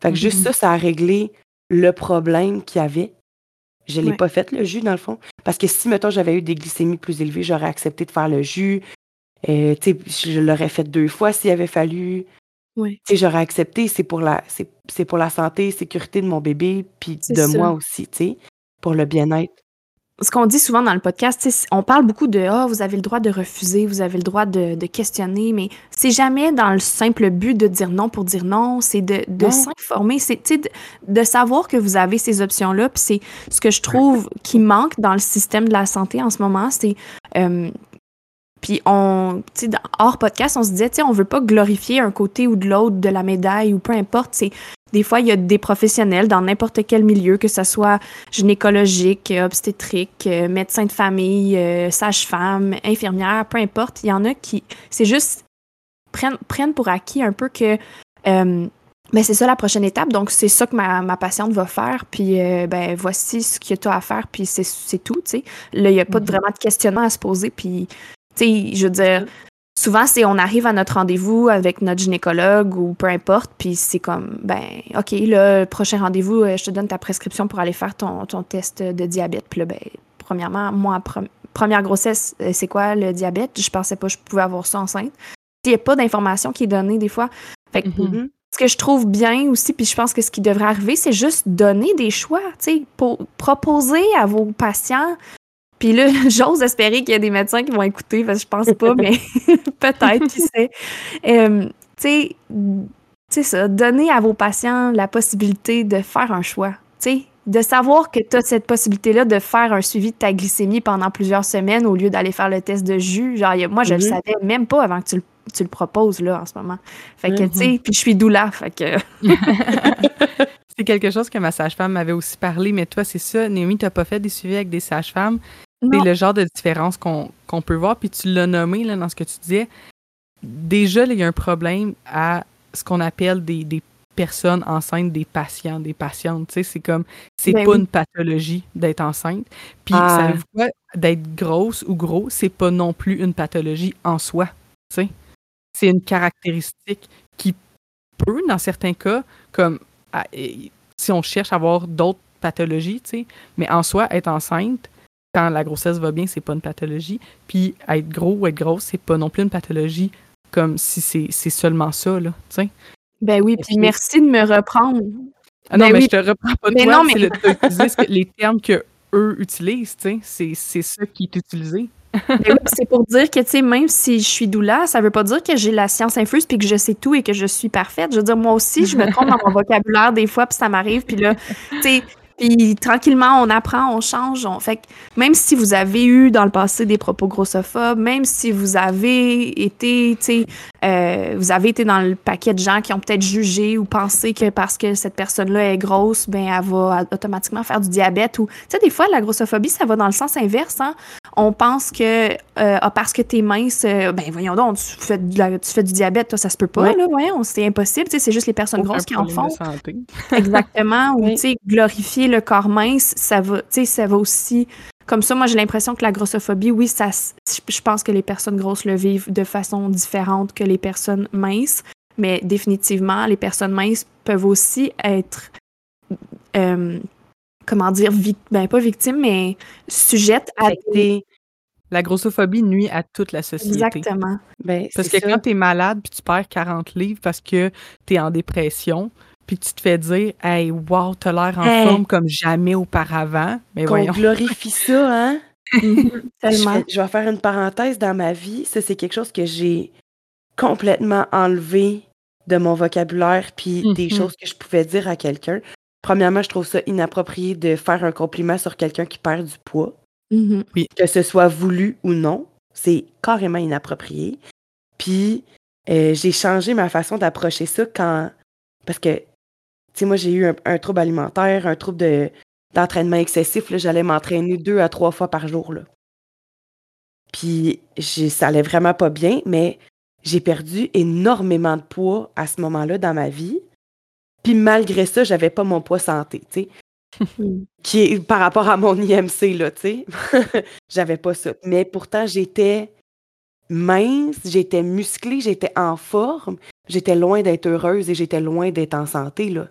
Fait que juste Mhm. ça, ça a réglé le problème qu'il y avait. Je l'ai Ouais. pas fait, le jus, dans le fond. Parce que si, mettons, j'avais eu des glycémies plus élevées, j'aurais accepté de faire le jus. Euh, tu sais, je l'aurais fait deux fois s'il avait fallu. Sais, j'aurais accepté. C'est pour la, c'est, pour la santé, sécurité de mon bébé, puis de ça. moi aussi, tu sais, pour le bien-être. Ce qu'on dit souvent dans le podcast, on parle beaucoup de ah, vous avez le droit de refuser, vous avez le droit de, de questionner, mais c'est jamais dans le simple but de dire non pour dire non, c'est de, s'informer, c'est de savoir que vous avez ces options-là. Puis c'est ce que je trouve qui manque dans le système de la santé en ce moment, c'est euh, puis on, tu sais, hors podcast, on se disait, tu sais, on veut pas glorifier un côté ou de l'autre de la médaille ou peu importe. C'est des fois il y a des professionnels dans n'importe quel milieu, que ce soit gynécologique, euh, obstétrique, euh, médecin de famille, euh, sage-femme, infirmière, peu importe. Il y en a qui, c'est juste prennent, prennent pour acquis un peu que euh, ben c'est ça la prochaine étape. Donc c'est ça que ma, ma patiente va faire. Puis euh, ben voici ce que tu as à faire. Puis c'est, c'est tout. Tu sais, là il y a pas Mhm. vraiment de questionnement à se poser. Puis tu sais, je veux dire. Souvent, c'est on arrive à notre rendez-vous avec notre gynécologue ou peu importe, puis c'est comme, ben, OK, là, prochain rendez-vous, euh, je te donne ta prescription pour aller faire ton, ton test de diabète. Puis là, ben, premièrement, moi, pre- première grossesse, euh, c'est quoi le diabète? Je pensais pas que je pouvais avoir ça enceinte. Il n'y a pas d'information qui est donnée des fois. Fait que Mhm. Mhm. ce que je trouve bien aussi, puis je pense que ce qui devrait arriver, c'est juste donner des choix, tu sais, pour proposer à vos patients. Puis là, [laughs] j'ose espérer qu'il y a des médecins qui vont écouter, parce que je pense pas, mais [laughs] peut-être, qui sait. Euh, tu sais, ça, donner à vos patients la possibilité de faire un choix, tu sais, de savoir que tu as cette possibilité-là de faire un suivi de ta glycémie pendant plusieurs semaines au lieu d'aller faire le test de jus. Genre, moi, je le Mhm. savais même pas avant que tu le, tu le proposes, là, en ce moment. Fait que, Mhm. tu sais, puis je suis doula, fait que... [laughs] C'est quelque chose que ma sage-femme m'avait aussi parlé, mais toi, c'est ça, Naomi, t'as pas fait des suivis avec des sages-femmes? C'est le genre de différence qu'on peut voir, puis tu l'as nommé là, dans ce que tu disais. Déjà, il y a un problème à ce qu'on appelle des, des personnes enceintes, des patients, des patientes. Tu sais, c'est comme, c'est Ben pas oui. une pathologie d'être enceinte. Puis, Ah. savez-vous quoi? D'être grosse ou gros, c'est pas non plus une pathologie en soi. Tu sais, c'est une caractéristique qui peut, dans certains cas, comme à- et- si on cherche à avoir d'autres pathologies, tu sais, mais en soi, être enceinte, quand la grossesse va bien, c'est pas une pathologie. Puis être gros ou être grosse, c'est pas non plus une pathologie comme si c'est seulement ça, là, tu sais. Ben oui, puis merci de me reprendre. Ah non, Ben mais oui. je te reprends pas Mais toi, non, mais- c'est le- les termes que eux utilisent, tu sais, c'est c'est ça qui est utilisé. C'est pour dire que, tu sais, même si je suis doula, ça veut pas dire que j'ai la science infuse puis que je sais tout et que je suis parfaite. Je veux dire, moi aussi, je me trompe dans mon vocabulaire des fois, puis ça m'arrive, puis là, tu puis tranquillement, on apprend, on change. On... Fait que même si vous avez eu dans le passé des propos grossophobes, même si vous avez été, tu sais, euh, vous avez été dans le paquet de gens qui ont peut-être jugé ou pensé que parce que cette personne-là est grosse, ben elle va automatiquement faire du diabète ou, tu sais, des fois, la grossophobie, ça va dans le sens inverse, hein on pense que euh, ah, parce que t'es mince, euh, ben voyons donc, tu fais, de la- tu fais du diabète, toi, ça se peut pas, Ouais. là, voyons, c'est impossible, tu sais, c'est juste les personnes Aucun grosses qui en font. Exactement, [laughs] ou tu sais, glorifier le corps mince, ça va, tu sais, ça va aussi. Comme ça, moi, j'ai l'impression que la grossophobie, oui, ça, je pense que les personnes grosses le vivent de façon différente que les personnes minces, mais définitivement, les personnes minces peuvent aussi être, euh, comment dire, ben pas victimes, mais sujettes à des-. La grossophobie nuit à toute la société. Exactement. Ben, Parce que ça. quand t'es malade puis tu perds 40 livres parce que t'es en dépression, puis tu te fais dire Hey, wow, t'as l'air en Hey. forme comme jamais auparavant. Mais qu'on voyons. glorifie ça, hein? [laughs] Mhm, Je, Tellement. fais- je vais faire une parenthèse dans ma vie. Ça, c'est quelque chose que j'ai complètement enlevé de mon vocabulaire puis des Mhm. choses que je pouvais dire à quelqu'un. Premièrement, je trouve ça inapproprié de faire un compliment sur quelqu'un qui perd du poids, Mhm. que ce soit voulu ou non. C'est carrément inapproprié. Puis, euh, j'ai changé ma façon d'approcher ça quand. Parce que, sais, moi, j'ai eu un, un trouble alimentaire, un trouble de, d'entraînement excessif. là. J'allais m'entraîner deux à trois fois par jour. Là. Puis, j'ai- ça allait vraiment pas bien, mais j'ai perdu énormément de poids à ce moment-là dans ma vie. Puis, malgré ça, j'avais pas mon poids santé, tu sais [laughs] Mhm. qui est par rapport à mon IMC, là, tu sais. [laughs] J'avais pas ça. Mais pourtant, j'étais mince, j'étais musclée, j'étais en forme, j'étais loin d'être heureuse et j'étais loin d'être en santé, là.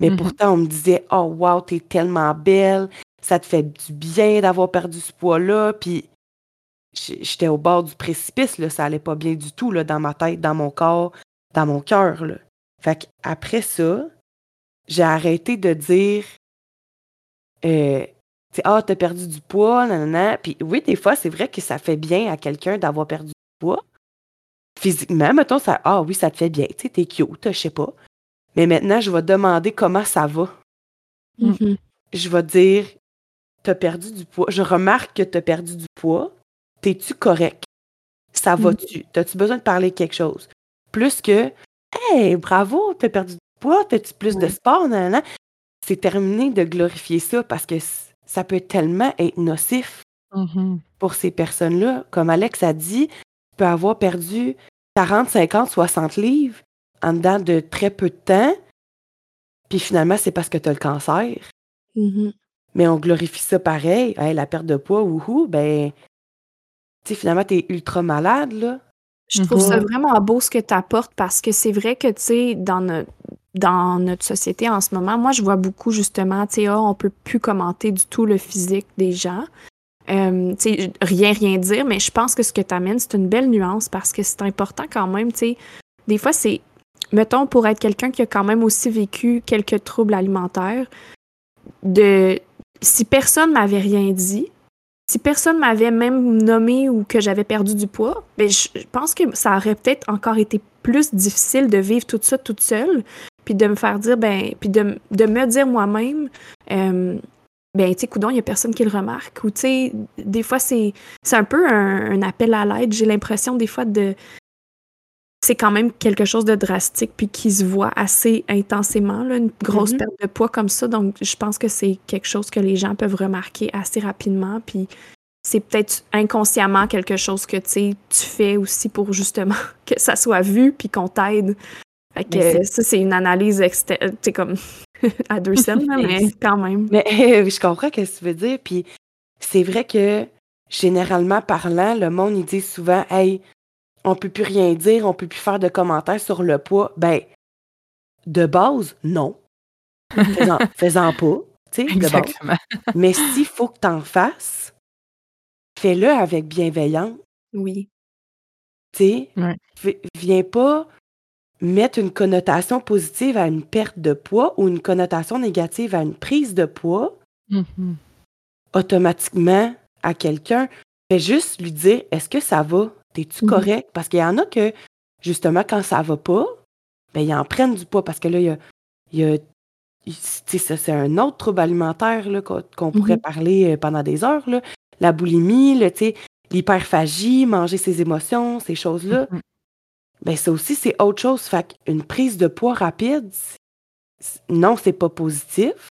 Mais Mhm. pourtant, on me disait « Oh, wow, t'es tellement belle, ça te fait du bien d'avoir perdu ce poids-là. » Puis j'étais au bord du précipice, là, ça allait pas bien du tout, là, dans ma tête, dans mon corps, dans mon cœur. Fait qu'après ça, j'ai arrêté de dire euh, tu sais, ah, t'as perdu du poids, nanana. Puis oui, des fois, c'est vrai que ça fait bien à quelqu'un d'avoir perdu du poids. Physiquement, mettons, ça, ah oui, ça te fait bien, tu sais, t'es cute, je sais pas. Mais maintenant, je vais demander comment ça va. Mhm. Je vais dire, t'as perdu du poids. Je remarque que t'as perdu du poids. T'es-tu correct? Ça va-tu? T'as-tu besoin de parler de quelque chose? Plus que, hey, bravo, t'as perdu du poids, t'as-tu plus de sport. C'est terminé de glorifier ça parce que ça peut tellement être nocif Mhm. pour ces personnes-là. Comme Alex a dit, tu peux avoir perdu 40, 50, 60 livres en dedans de très peu de temps. Puis finalement, c'est parce que tu as le cancer. Mhm. Mais on glorifie ça pareil. Hey, la perte de poids, wouhou, ben, tu sais, finalement, tu es ultra malade, là. Je trouve ça Mhm. vraiment beau ce que tu apportes parce que c'est vrai que, tu sais, dans notre, dans notre société en ce moment, moi, je vois beaucoup justement, tu sais, ah, on peut plus commenter du tout le physique des gens. Euh, tu sais, rien, rien dire, mais je pense que ce que tu amènes, c'est une belle nuance parce que c'est important quand même, tu sais. Des fois, c'est, mettons, pour être quelqu'un qui a quand même aussi vécu quelques troubles alimentaires, de si personne m'avait rien dit, si personne m'avait même nommé ou que j'avais perdu du poids, ben je pense que ça aurait peut-être encore été plus difficile de vivre tout ça toute seule, puis de me faire dire, ben, puis de, de me dire moi-même, euh, ben, tu sais, coudon, il y a personne qui le remarque. Ou, tu sais, des fois, c'est c'est un peu un, un appel à l'aide. J'ai l'impression, des fois, de. C'est quand même quelque chose de drastique, puis qui se voit assez intensément, là, une grosse Mhm. perte de poids comme ça. Donc, je pense que c'est quelque chose que les gens peuvent remarquer assez rapidement. Puis, c'est peut-être inconsciemment quelque chose que tu fais aussi pour justement [laughs] que ça soit vu, puis qu'on t'aide Fait que ça, c'est une analyse externe, comme [laughs] à deux scènes, mais [laughs] quand même. Mais je comprends ce que tu veux dire. Puis c'est vrai que généralement parlant, le monde, il dit souvent Hey, on peut plus rien dire, on peut plus faire de commentaires sur le poids. Ben, de base, non. Fais-en [laughs] pas, tu sais, de base. Mais s'il faut que tu en fasses, fais-le avec bienveillance. Oui. Tu sais, viens pas mettre une connotation positive à une perte de poids ou une connotation négative à une prise de poids mm-hmm. automatiquement à quelqu'un. Fais juste lui dire est-ce que ça va? T'es-tu mm-hmm. correct? Parce qu'il y en a que, justement, quand ça va pas, ben, ils en prennent du poids parce que là, il y a. c'est un autre trouble alimentaire qu'on pourrait mm-hmm. parler euh, pendant des heures. Là. La boulimie, l'hyperphagie, manger ses émotions, ces choses-là ben ça aussi, c'est autre chose. Fait une prise de poids rapide, non, c'est pas positif,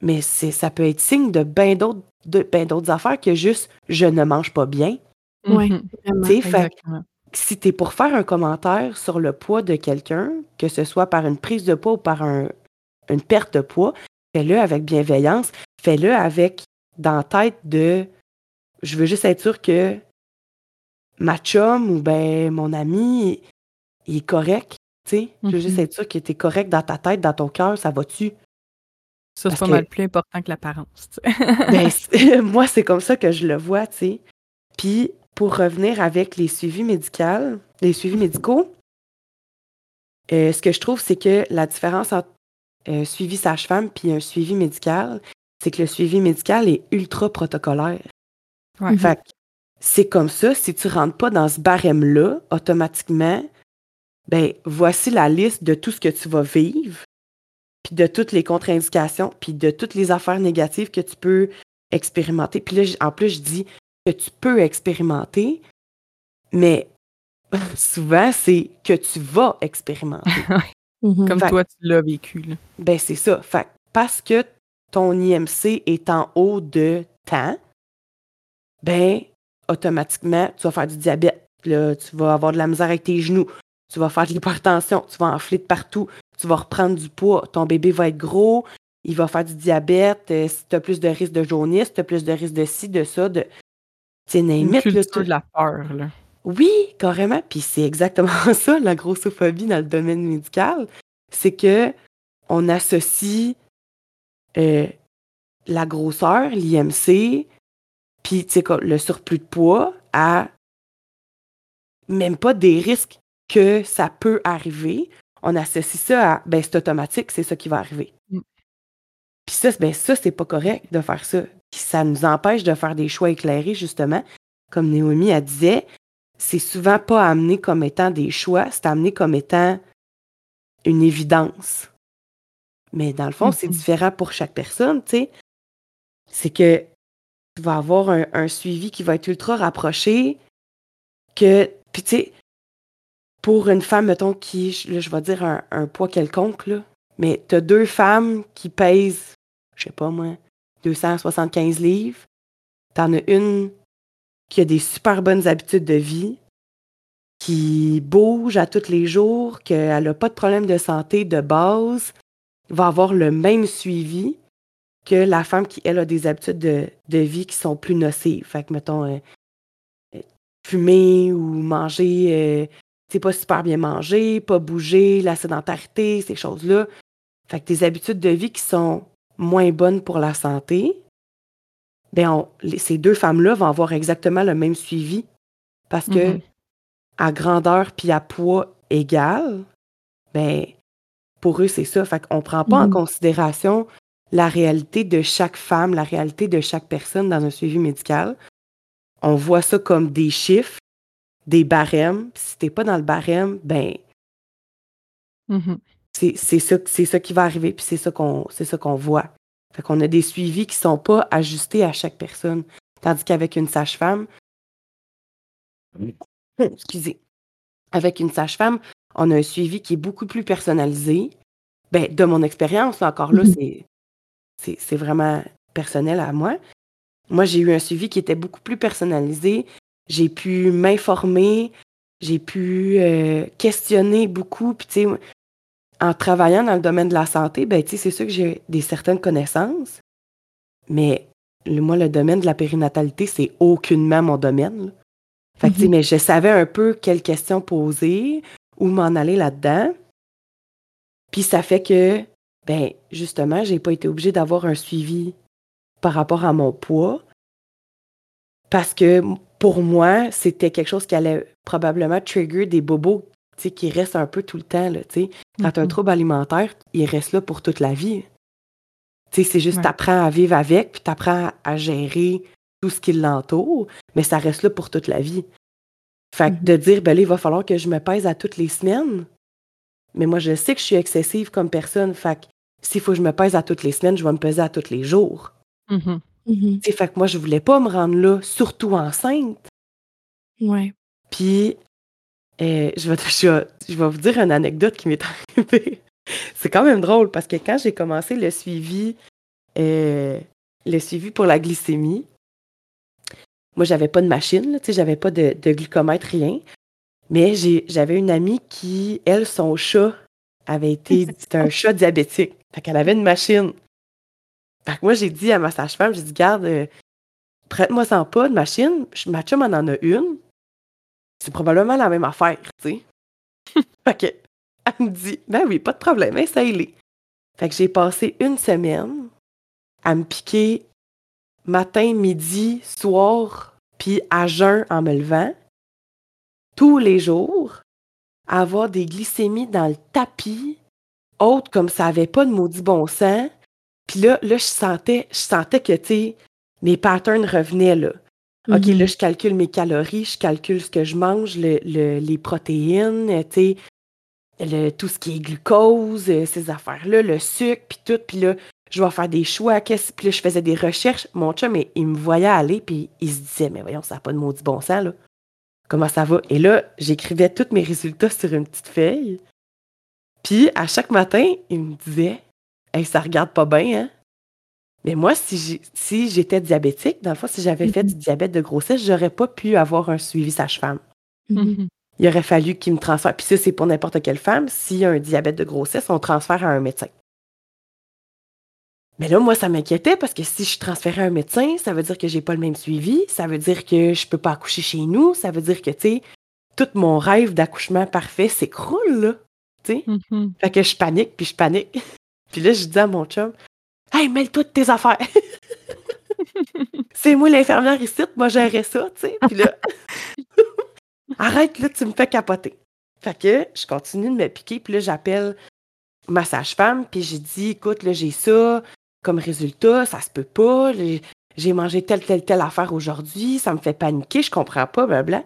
mais ça peut être signe de bien d'autres ben d'autres affaires que juste je ne mange pas bien. Oui, mm-hmm. si tu es pour faire un commentaire sur le poids de quelqu'un, que ce soit par une prise de poids ou par un, une perte de poids, fais-le avec bienveillance, fais-le avec dans la tête de je veux juste être sûr que ma chum ou ben mon ami, il est correct. Tu sais, je veux juste mm-hmm. être sûr qu'il était correct dans ta tête, dans ton cœur, ça va-tu? Ça, c'est pas mal plus important que l'apparence. ben, [laughs] [laughs] moi, c'est comme ça que je le vois, tu sais. Puis, pour revenir avec les suivis médicaux, les suivis médicaux, euh, ce que je trouve, c'est que la différence entre un suivi sage-femme puis un suivi médical, c'est que le suivi médical est ultra protocolaire. Ouais. Fait c'est comme ça. Si tu rentres pas dans ce barème-là, automatiquement, ben voici la liste de tout ce que tu vas vivre, puis de toutes les contre-indications, puis de toutes les affaires négatives que tu peux expérimenter. Puis là, en plus, je dis que tu peux expérimenter, mais [laughs] souvent, c'est que tu vas expérimenter. [laughs] Mhm. Comme toi, tu l'as vécu. Ben, c'est ça. Fait, parce que ton IMC est en haut de temps, ben, automatiquement, tu vas faire du diabète. Là, tu vas avoir de la misère avec tes genoux. Tu vas faire de l'hypertension. Tu vas enfler de partout. Tu vas reprendre du poids. Ton bébé va être gros. Il va faire du diabète. Euh, si tu as plus de risque de jaunisse, tu as plus de risque de ci, de ça, de. C'est Une de la peur, là. Oui, carrément. Puis c'est exactement [laughs] ça, la grossophobie dans le domaine médical. C'est que on associe euh, la grosseur, l'IMC, puis, le surplus de poids à même pas des risques que ça peut arriver. On associe ça à, ben, c'est automatique, c'est ça qui va arriver. Mm. Puis ça, ben, ça, c'est pas correct de faire ça. Puis ça nous empêche de faire des choix éclairés, justement. Comme Naomi a disait, c'est souvent pas amené comme étant des choix, c'est amené comme étant une évidence. Mais dans le fond, c'est mm-hmm. différent pour chaque personne, tu sais. C'est que tu vas avoir un, suivi qui va être ultra rapproché. Que, puis tu sais, pour une femme, mettons, qui, je vais dire un, poids quelconque, là, mais tu as deux femmes qui pèsent, je sais pas moi, 275 livres. Tu en as une qui a des super bonnes habitudes de vie, qui bouge à tous les jours, qu'elle n'a pas de problème de santé de base, va avoir le même suivi que la femme qui, elle, a des habitudes de, vie qui sont plus nocives. Fait que, mettons, euh, euh, fumer ou manger, c'est euh, pas super bien manger, pas bouger, la sédentarité, ces choses-là. Fait que des habitudes de vie qui sont moins bonnes pour la santé, ben ces deux femmes-là vont avoir exactement le même suivi. Parce que mm-hmm. à grandeur puis à poids égal, ben pour eux, c'est ça. Fait qu'on prend pas en mm-hmm. considération la réalité de chaque femme, la réalité de chaque personne dans un suivi médical. On voit ça comme des chiffres, des barèmes. Si t'es pas dans le barème, ben mm-hmm. C'est ça, ça qui va arriver, puis c'est ça qu'on ça qu'on voit. Fait qu'on a des suivis qui sont pas ajustés à chaque personne. Tandis qu'avec une sage-femme, [clears throat] excusez, avec une sage-femme, on a un suivi qui est beaucoup plus personnalisé. Ben, de mon expérience, encore là, c'est c'est vraiment personnel à moi. Moi, j'ai eu un suivi qui était beaucoup plus personnalisé. J'ai pu m'informer. j'ai pu euh, questionner beaucoup. Puis, tu sais, en travaillant dans le domaine de la santé, ben, c'est sûr que j'ai des certaines connaissances, mais moi, le domaine de la périnatalité, c'est aucunement mon domaine. Fait que, mm-hmm. mais je savais un peu quelles questions poser, où m'en aller là-dedans. Puis ça fait que, ben, justement, j'ai pas été obligée d'avoir un suivi par rapport à mon poids. Parce que pour moi, c'était quelque chose qui allait probablement trigger des bobos qui restent un peu tout le temps. Là, Quand tu as un mm-hmm. trouble alimentaire, il reste là pour toute la vie. C'est juste tu apprends à vivre avec, puis tu apprends à gérer tout ce qui l'entoure, mais ça reste là pour toute la vie. Fait que mm-hmm. de dire, ben là, il va falloir que je me pèse à toutes les semaines, mais moi, je sais que je suis excessive comme personne. Fait que s'il faut que je me pèse à toutes les semaines, je vais me peser à tous les jours. Mm Fait que moi, je voulais pas me rendre là, surtout enceinte. Ouais. Puis, je, vais, je, vais vous dire une anecdote qui m'est [laughs] arrivée. C'est quand même drôle parce que quand j'ai commencé le suivi, euh, le suivi pour la glycémie, moi, j'avais pas de machine, tu sais, j'avais pas de, de, glucomètre, rien. Mais j'avais une amie qui, elle, son chat avait été. [laughs] C'était un chat diabétique. Fait qu'elle avait une machine. Fait que moi, j'ai dit à ma sage-femme, j'ai dit, garde, euh, prête-moi sans pas de machine. Ma chum en en a une. C'est probablement la même affaire, tu sais. [laughs] fait que, elle me dit, ben oui, pas de problème, essaye-les. Fait que j'ai passé une semaine à me piquer matin, midi, soir, puis à jeun en me levant tous les jours, avoir des glycémies dans le tapis, autres comme ça n'avait pas de maudit bon sens. Puis là, là, je sentais, je sentais que, tu mes patterns revenaient, là. OK, mm-hmm. là, je calcule mes calories, je calcule ce que je mange, les protéines, tu sais, tout ce qui est glucose, euh, ces affaires-là, le sucre, puis tout. Puis là, je vais faire des choix. Puis là, je faisais des recherches. Mon chum, il, me voyait aller, puis il se disait, mais voyons, ça n'a pas de maudit bon sens, là comment ça va? Et là, j'écrivais tous mes résultats sur une petite feuille. Puis, à chaque matin, il me disait, hey, ça regarde pas bien, hein? Mais moi, si j'étais diabétique, dans le fond, si j'avais fait du diabète de grossesse, j'aurais pas pu avoir un suivi sage-femme. Mm-hmm. Il aurait fallu qu'il me transfère. Puis ça, c'est pour n'importe quelle femme. S'il y a un diabète de grossesse, on transfère à un médecin. Mais là, moi, ça m'inquiétait parce que si je transférais à un médecin, ça veut dire que j'ai pas le même suivi, ça veut dire que je peux pas accoucher chez nous, ça veut dire que, tu sais, tout mon rêve d'accouchement parfait s'écroule, là. Tu sais? Mm-hmm. Fait que je panique, puis je panique. [laughs] puis là, je dis à mon chum, Hey, mêle-toi de tes affaires! C'est moi l'infirmière ici, moi gérerais ça, tu sais. Puis là, [laughs] arrête, là, tu me fais capoter. Fait que je continue de me piquer, puis là, j'appelle ma sage-femme, puis j'ai dit, écoute, là, j'ai ça, comme résultat, ça se peut pas, j'ai mangé telle, telle, telle affaire aujourd'hui, ça me fait paniquer, je comprends pas, blablabla.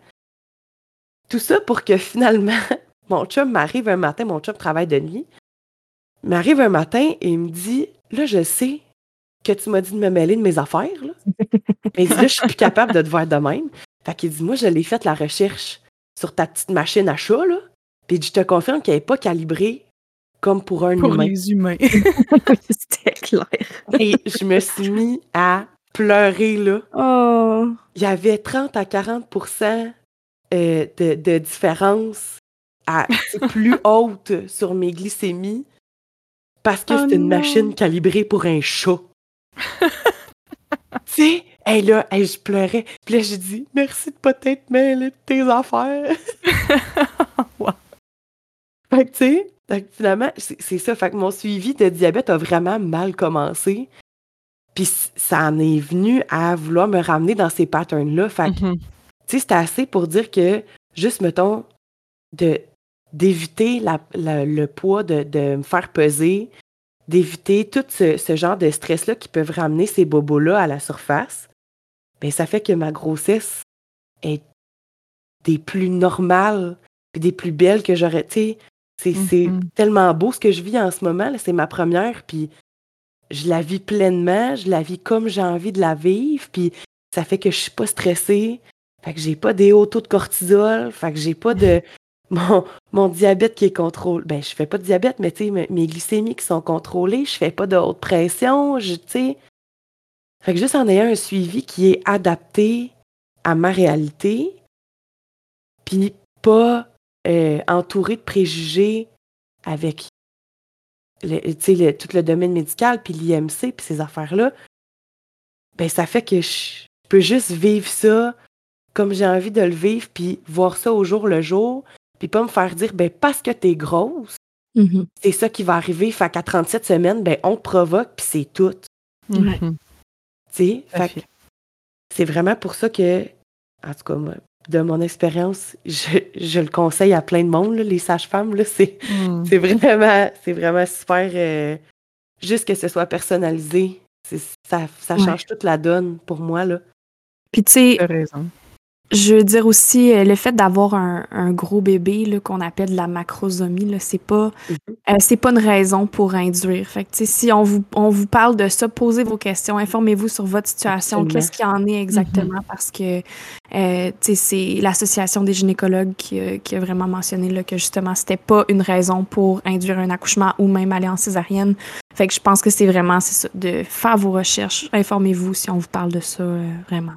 Tout ça pour que finalement, [laughs] mon chum m'arrive un matin, mon chum travaille de nuit, m'arrive un matin et il me dit Là, je sais que tu m'as dit de me mêler de mes affaires. Là. Mais il dit Là, je suis plus capable de te voir de même. Fait qu'il dit Moi, je l'ai fait la recherche sur ta petite machine à chat, là. Puis je te confirme qu'elle n'est pas calibrée comme pour un pour humain. les humains. [laughs] C'était clair. Et je me suis mis à pleurer, là. Oh. Il y avait 30 à 40 euh, de, de différence à, plus haute sur mes glycémies parce que oh c'est une machine calibrée pour un chat. [laughs] tu sais, hey, là, je pleurais. Puis là, j'ai dit merci de peut-être mêler tes affaires. [laughs] wow. Fait que, tu sais, finalement, c'est ça. Fait que mon suivi de diabète a vraiment mal commencé. Puis ça en est venu à vouloir me ramener dans ces patterns-là. Fait que, mm-hmm. tu sais, c'était assez pour dire que, juste, mettons, de d'éviter le poids, de, me faire peser, d'éviter tout ce, genre de stress-là qui peuvent ramener ces bobos-là à la surface, bien, ça fait que ma grossesse est des plus normales et des plus belles que j'aurais. Tu c'est mm-hmm. tellement beau ce que je vis en ce moment. C'est ma première, puis je la vis pleinement, je la vis comme j'ai envie de la vivre, puis ça fait que je suis pas stressée, fait que j'ai pas des hauts taux de cortisol, fait que j'ai pas de [laughs] mon, diabète qui est contrôlé. Ben, je fais pas de diabète, mais tu sais, mes, glycémies qui sont contrôlées, je fais pas de haute pression, tu sais. Fait que juste en ayant un suivi qui est adapté à ma réalité, puis pas euh, entouré de préjugés avec le, tout le domaine médical, puis l'IMC, puis ces affaires-là, ben ça fait que je peux juste vivre ça comme j'ai envie de le vivre, puis voir ça au jour le jour, puis pas me faire dire, ben parce que t'es grosse, mm-hmm. c'est ça qui va arriver, fait qu'à 37 semaines, ben on te provoque, puis c'est tout. Mm-hmm. Tu sais, c'est vraiment pour ça que, en tout cas, de mon expérience, je, le conseille à plein de monde, les sages-femmes. Mm. C'est vraiment, vraiment super. Euh, juste que ce soit personnalisé, ça, ça change toute la donne pour moi. Là. Puis tu sais, je veux dire aussi, euh, le fait d'avoir un, un, gros bébé qu'on appelle la macrosomie, c'est pas, mhm. euh, c'est pas une raison pour induire. Fait que, si on vous, on vous parle de ça, posez vos questions, informez-vous sur votre situation, qu'est-ce qu'il y en est exactement, mhm. parce que euh, c'est l'Association des gynécologues qui, qui, a vraiment mentionné là, que justement, c'était pas une raison pour induire un accouchement ou même aller en césarienne. Fait que je pense que c'est vraiment ça, de faire vos recherches, informez-vous si on vous parle de ça vraiment.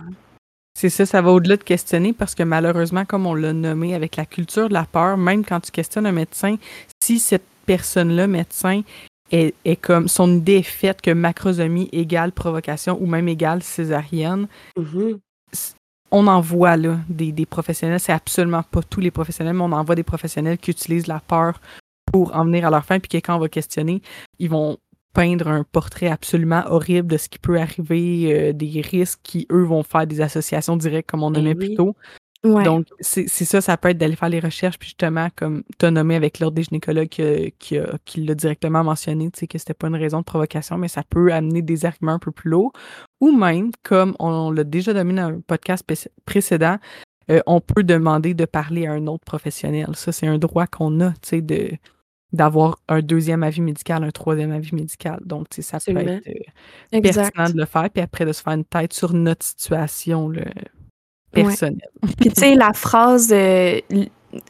C'est ça, ça va au-delà de questionner parce que malheureusement, comme on l'a nommé avec la culture de la peur, même quand tu questionnes un médecin, si cette personne-là, médecin, est, comme son idée est faite que macrosomie égale provocation ou même égale césarienne, mm-hmm. on en voit là des, des professionnels, c'est absolument pas tous les professionnels, mais on en voit des professionnels qui utilisent la peur pour en venir à leur fin, puis que quand on va questionner, ils vont peindre un portrait absolument horrible de ce qui peut arriver, euh, des risques qui, eux, vont faire des associations directes, comme on nommait plus tôt. Donc, c'est ça, ça peut être d'aller faire les recherches, puis justement, comme tu as nommé avec l'ordre des gynécologues qui, qui, l'a directement mentionné, tu sais, que c'était pas une raison de provocation, mais ça peut amener des arguments un peu plus lourds. Ou même, comme on, l'a déjà donné dans un podcast précédent, euh, on peut demander de parler à un autre professionnel. Ça, c'est un droit qu'on a, tu sais, de d'avoir un deuxième avis médical, un troisième avis médical. Donc, ça peut être euh, pertinent de le faire, puis après de se faire une tête sur notre situation personnelle. [laughs] puis, tu sais, la phrase, euh,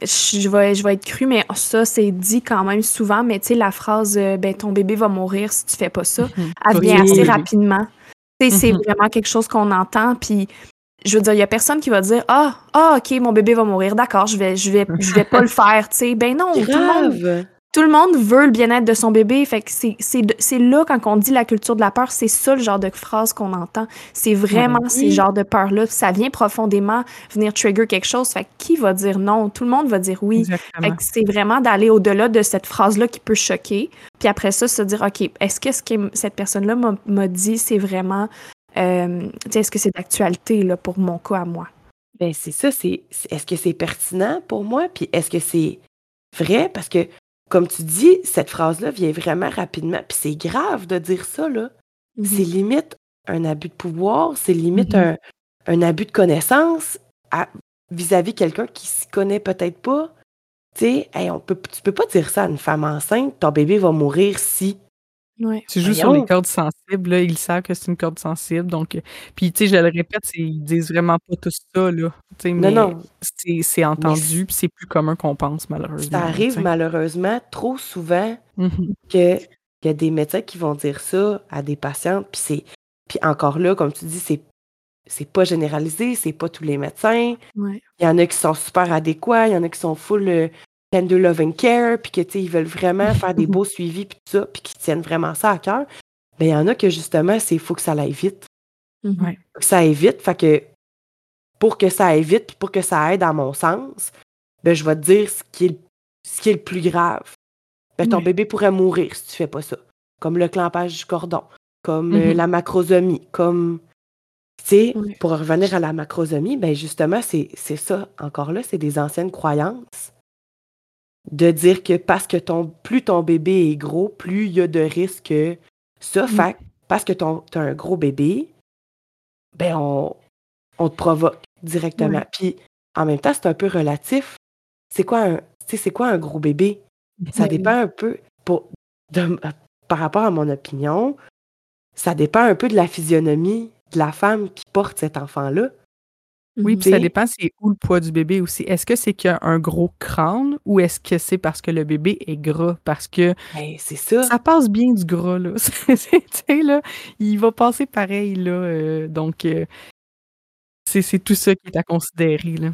je, vais, je vais être crue, mais ça, c'est dit quand même souvent, mais tu sais, la phrase, euh, ben, ton bébé va mourir si tu fais pas ça, mhm. elle vient assez rapidement. Tu sais, c'est mhm. vraiment quelque chose qu'on entend, puis je veux dire, il y a personne qui va dire ah ah ok mon bébé va mourir d'accord je vais je vais je vais pas [laughs] le faire tu sais ben non tout le monde tout le monde veut le bien-être de son bébé. Fait que c'est là, quand on dit la culture de la peur, c'est ça le genre de phrase qu'on entend. C'est vraiment ces genres de peurs-là. Ça vient profondément venir trigger quelque chose. Fait que qui va dire non? Tout le monde va dire oui. C'est vraiment d'aller au-delà de cette phrase-là qui peut choquer. Puis après ça, se dire, OK, est-ce que ce que cette personne-là m'a dit, c'est vraiment, euh, est-ce que c'est d'actualité là, pour mon cas à moi? Ben c'est ça, c'est est-ce que c'est pertinent pour moi? Puis est-ce que c'est vrai? Parce que comme tu dis, cette phrase-là vient vraiment rapidement. Puis c'est grave de dire ça, là. C'est limite un abus de pouvoir, c'est limite mm-hmm. un, abus de connaissance vis-à-vis quelqu'un qui s'y connaît peut-être pas. Tu sais, on peut, tu peux pas dire ça à une femme enceinte, ton bébé va mourir si. Tu joues sur les cordes sensibles, là, ils savent que c'est une corde sensible. Donc, euh, puis, tu sais, je le répète, ils disent vraiment pas tout ça, là. Mais non, non. C'est entendu, puis c'est plus commun qu'on pense, malheureusement. Ça arrive malheureusement trop souvent mmh qu'il y a des médecins qui vont dire ça à des patientes, puis c'est. Puis encore là, comme tu dis, c'est c'est pas généralisé, c'est pas tous les médecins. Il y en a qui sont super adéquats, il y en a qui sont full euh, tender love and care, puis que, tu sais, ils veulent vraiment faire des [laughs] beaux suivis, puis tout ça, puis qu'ils tiennent vraiment ça à cœur. Ben, il y en a que, justement, c'est faut que ça aille vite. Mm-hmm. Faut que ça aille vite, fait que pour que ça aille vite, puis pour que ça aille dans mon sens, ben, je vais te dire ce qui est, ce qui est le plus grave. Ben, ton bébé pourrait mourir si tu fais pas ça. Comme le clampage du cordon, comme euh, mm-hmm. la macrosomie, comme tu sais, pour revenir à la macrosomie, ben justement, c'est ça, encore là, c'est des anciennes croyances de dire que parce que ton, plus ton bébé est gros, plus il y a de risques que ça. Mm. Fait parce que tu as un gros bébé, ben on, on te provoque directement. Puis en même temps, c'est un peu relatif. C'est quoi un, c'est quoi un gros bébé? Ça dépend un peu, pour, par rapport à mon opinion, ça dépend un peu de la physionomie de la femme qui porte cet enfant-là. Oui, puis ça dépend c'est où le poids du bébé aussi. Est-ce que c'est qu'il y a un gros crâne ou est-ce que c'est parce que le bébé est gras? Parce que ben, c'est ça. ça passe bien du gras, là. [laughs] Tu là, il va passer pareil, là. Euh, donc, euh, c'est tout ça qui est à considérer, là.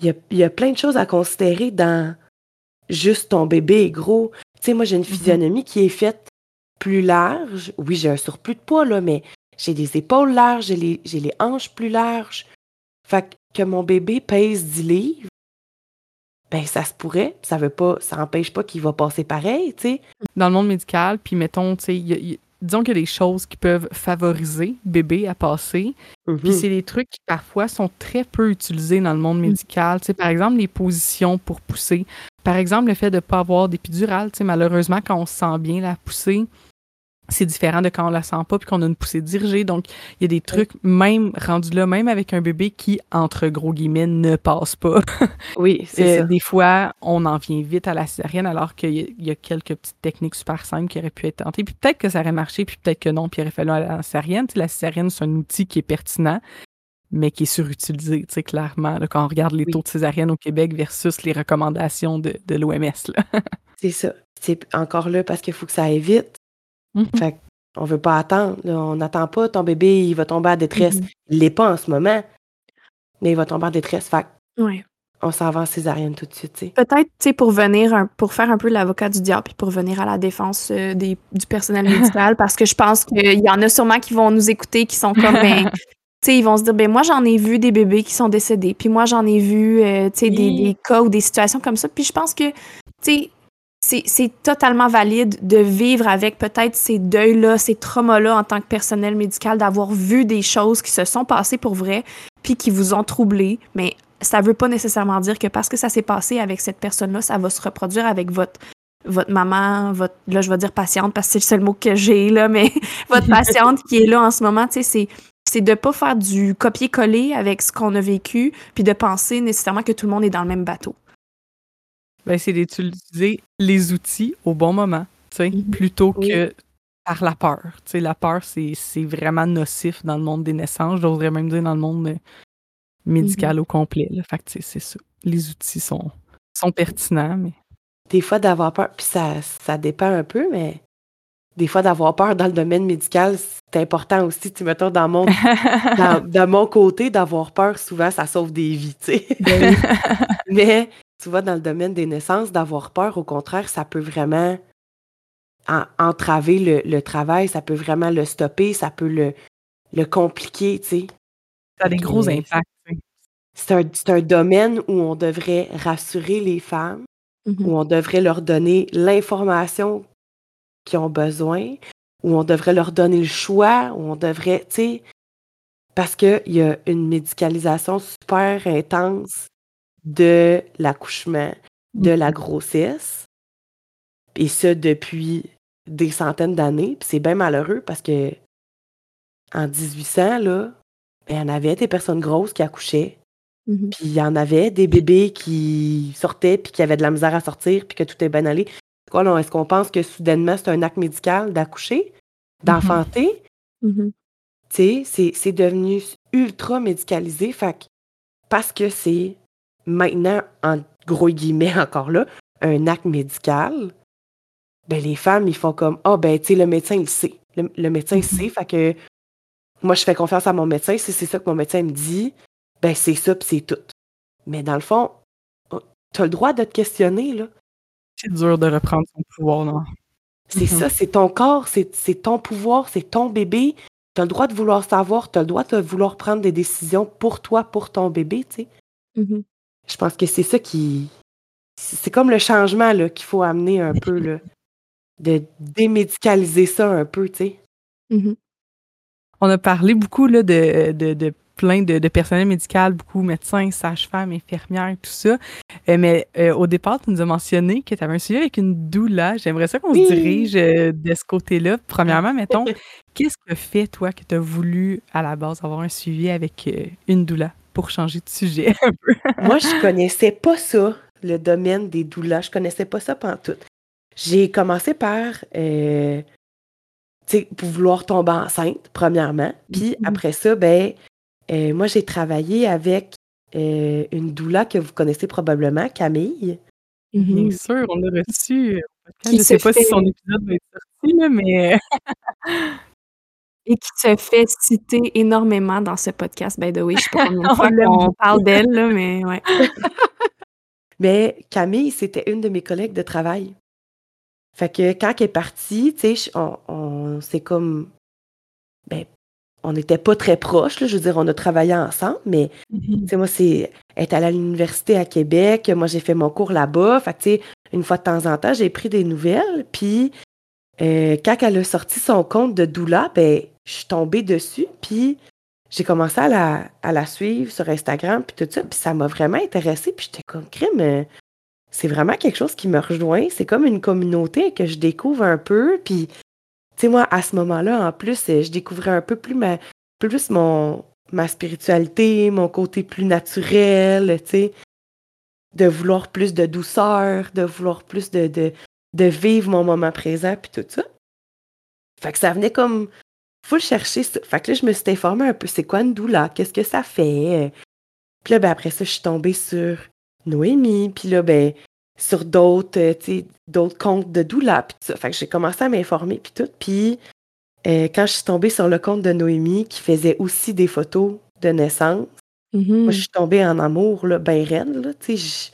il y a, plein de choses à considérer dans juste ton bébé est gros. Tu sais, moi, j'ai une mm-hmm. physionomie qui est faite plus large. Oui, j'ai un surplus de poids, là, mais j'ai des épaules larges, j'ai les, les hanches plus larges. Fait que mon bébé pèse 10 livres, ben ça se pourrait, ça veut pas, ça n'empêche pas qu'il va passer pareil, tu sais. Dans le monde médical, puis mettons, tu sais, disons qu'il y a des choses qui peuvent favoriser bébé à passer. Puis mm-hmm. c'est des trucs qui parfois sont très peu utilisés dans le monde mm. médical. Tu sais, par exemple, les positions pour pousser. Par exemple, le fait de ne pas avoir d'épidural. Tu sais, malheureusement, quand on se sent bien la pousser, c'est différent de quand on la sent pas puis qu'on a une poussée dirigée. Donc, il y a des trucs, même rendus là, même avec un bébé qui, entre gros guillemets, ne passe pas. [laughs] Oui, c'est euh, ça. Des fois, on en vient vite à la césarienne alors qu'il y, a quelques petites techniques super simples qui auraient pu être tentées. Puis peut-être que ça aurait marché, puis peut-être que non, puis il aurait fallu aller à la césarienne. la césarienne, c'est un outil qui est pertinent, mais qui est surutilisé, tu sais, clairement, quand on regarde les taux de césarienne au Québec versus les recommandations de, de l'OMS. [laughs] c'est ça. C'est encore là parce qu'il faut que ça aille vite. Mm-hmm. Fait on veut pas attendre. On n'attend pas ton bébé, il va tomber en détresse. Mm-hmm. Il l'est pas en ce moment, mais il va tomber en détresse. Fait on s'en va en césarienne tout de suite. Peut-être, pour venir, pour faire un peu l'avocat du diable, puis pour venir à la défense euh, des, du personnel médical, [laughs] parce que je pense qu'il y en a sûrement qui vont nous écouter, qui sont comme, ben, [laughs] ils vont se dire, ben moi, j'en ai vu des bébés qui sont décédés, puis moi, j'en ai vu, euh, des, des, cas ou des situations comme ça. Puis je pense que, tu c'est totalement valide de vivre avec peut-être ces deuils-là, ces traumas-là en tant que personnel médical, d'avoir vu des choses qui se sont passées pour vrai, puis qui vous ont troublé. Mais ça veut pas nécessairement dire que parce que ça s'est passé avec cette personne-là, ça va se reproduire avec votre votre maman, votre là je vais dire patiente parce que c'est le seul mot que j'ai là, mais [laughs] votre patiente qui est là en ce moment, tu sais, c'est c'est de pas faire du copier-coller avec ce qu'on a vécu, puis de penser nécessairement que tout le monde est dans le même bateau. Ben, c'est d'utiliser les outils au bon moment, mhm. plutôt que par la peur. la peur, c'est vraiment nocif dans le monde des naissances, j'oserais même dire dans le monde euh, médical mhm. au complet. Fait que c'est ça. Les outils sont, sont pertinents, mais. Des fois, d'avoir peur, puis ça, ça dépend un peu, mais des fois, d'avoir peur dans le domaine médical, c'est important aussi. Tu mettons, dans mon, [laughs] dans, mon côté, d'avoir peur, souvent, ça sauve des vies, tu sais. Ben [laughs] mais tu vois, dans le domaine des naissances, d'avoir peur, au contraire, ça peut vraiment entraver le, travail, ça peut vraiment le stopper, ça peut le, le compliquer, tu sais. Ça a des gros impacts. C'est un, domaine où on devrait rassurer les femmes, mm-hmm. où on devrait leur donner l'information qu'ils ont besoin, où on devrait leur donner le choix, où on devrait, tu sais, parce qu'il y a une médicalisation super intense de l'accouchement, de la mmh. grossesse, et ce depuis des centaines d'années. Puis c'est bien malheureux parce que en 1800, là, ben, il y en avait des personnes grosses qui accouchaient. Mmh puis il y en avait des bébés qui sortaient puis qui avaient de la misère à sortir puis que tout est bien allé. Quoi, est-ce qu'on pense que soudainement c'est un acte médical d'accoucher, d'enfanter? Tu sais, c'est devenu ultra médicalisé. Fait parce que c'est maintenant, en gros guillemets encore là, un acte médical, ben les femmes, ils font comme Ah, oh, ben, tu sais, le médecin, il sait. Le, médecin, il sait. Fait que moi, je fais confiance à mon médecin. Si c'est ça que mon médecin me dit, ben, c'est ça, puis c'est tout. Mais dans le fond, oh, tu as le droit de te questionner, là. C'est dur de reprendre son pouvoir, non? C'est mm-hmm. ça, c'est ton corps, c'est ton pouvoir, c'est ton bébé. Tu as le droit de vouloir savoir, tu as le droit de vouloir prendre des décisions pour toi, pour ton bébé, tu sais. Mm-hmm. Je pense que c'est ça qui. C'est comme le changement qu'il faut amener un peu, là, de démédicaliser ça un peu, tu sais. Mmh On a parlé beaucoup là, de, de, plein de, personnel médical, beaucoup médecins, sages-femmes, infirmières, tout ça. Euh, mais euh, au départ, tu nous as mentionné que tu avais un suivi avec une doula. J'aimerais ça qu'on se dirige euh, de ce côté-là. Premièrement, mettons, [laughs] qu'est-ce que fait, toi, que tu as voulu à la base avoir un suivi avec une doula? Pour changer de sujet un peu. [laughs] Moi, je connaissais pas ça, le domaine des doulas. Je connaissais pas ça pendant tout. J'ai commencé par euh, pour vouloir tomber enceinte, premièrement. Puis mm-hmm. après ça, ben, euh, moi, j'ai travaillé avec euh, une doula que vous connaissez probablement, Camille. Mm-hmm. Bien sûr, on l'a reçu. je ne sais pas si son épisode va être sorti, mais. [laughs] Et qui se fait citer énormément dans ce podcast, by the way. Je sais pas [laughs] combien de fois qu'on parle d'elle, mais ouais. [laughs] mais Camille, c'était une de mes collègues de travail. Fait que quand elle est partie, tu sais, on, on c'est comme ben, on n'était pas très proches, je veux dire, on a travaillé ensemble, mais mm-hmm. moi, c'est être allée à l'université à Québec, moi j'ai fait mon cours là-bas, fait tu sais, une fois de temps en temps, j'ai pris des nouvelles, puis euh, quand elle a sorti son compte de doula, ben, je suis tombée dessus, puis j'ai commencé à la, suivre sur Instagram, puis tout ça, puis ça m'a vraiment intéressée, puis j'étais comme, crime, euh, c'est vraiment quelque chose qui me rejoint, c'est comme une communauté que je découvre un peu, puis tu sais, moi, à ce moment-là, en plus, euh, je découvrais un peu plus ma, plus mon, ma spiritualité, mon côté plus naturel, tu sais, de vouloir plus de douceur, de vouloir plus de, de, de vivre mon moment présent, puis tout ça. Fait que ça venait comme faut le chercher. Fait que là, je me suis informée un peu, c'est quoi une doula, qu'est-ce que ça fait? Puis là, ben, après ça, je suis tombée sur Noémie, puis là, ben, sur d'autres, euh, d'autres comptes de doula, puis ça. Fait que j'ai commencé à m'informer, puis tout. Puis euh, quand je suis tombée sur le compte de Noémie, qui faisait aussi des photos de naissance, mm-hmm. moi, je suis tombée en amour, là, ben raide, là, tu sais.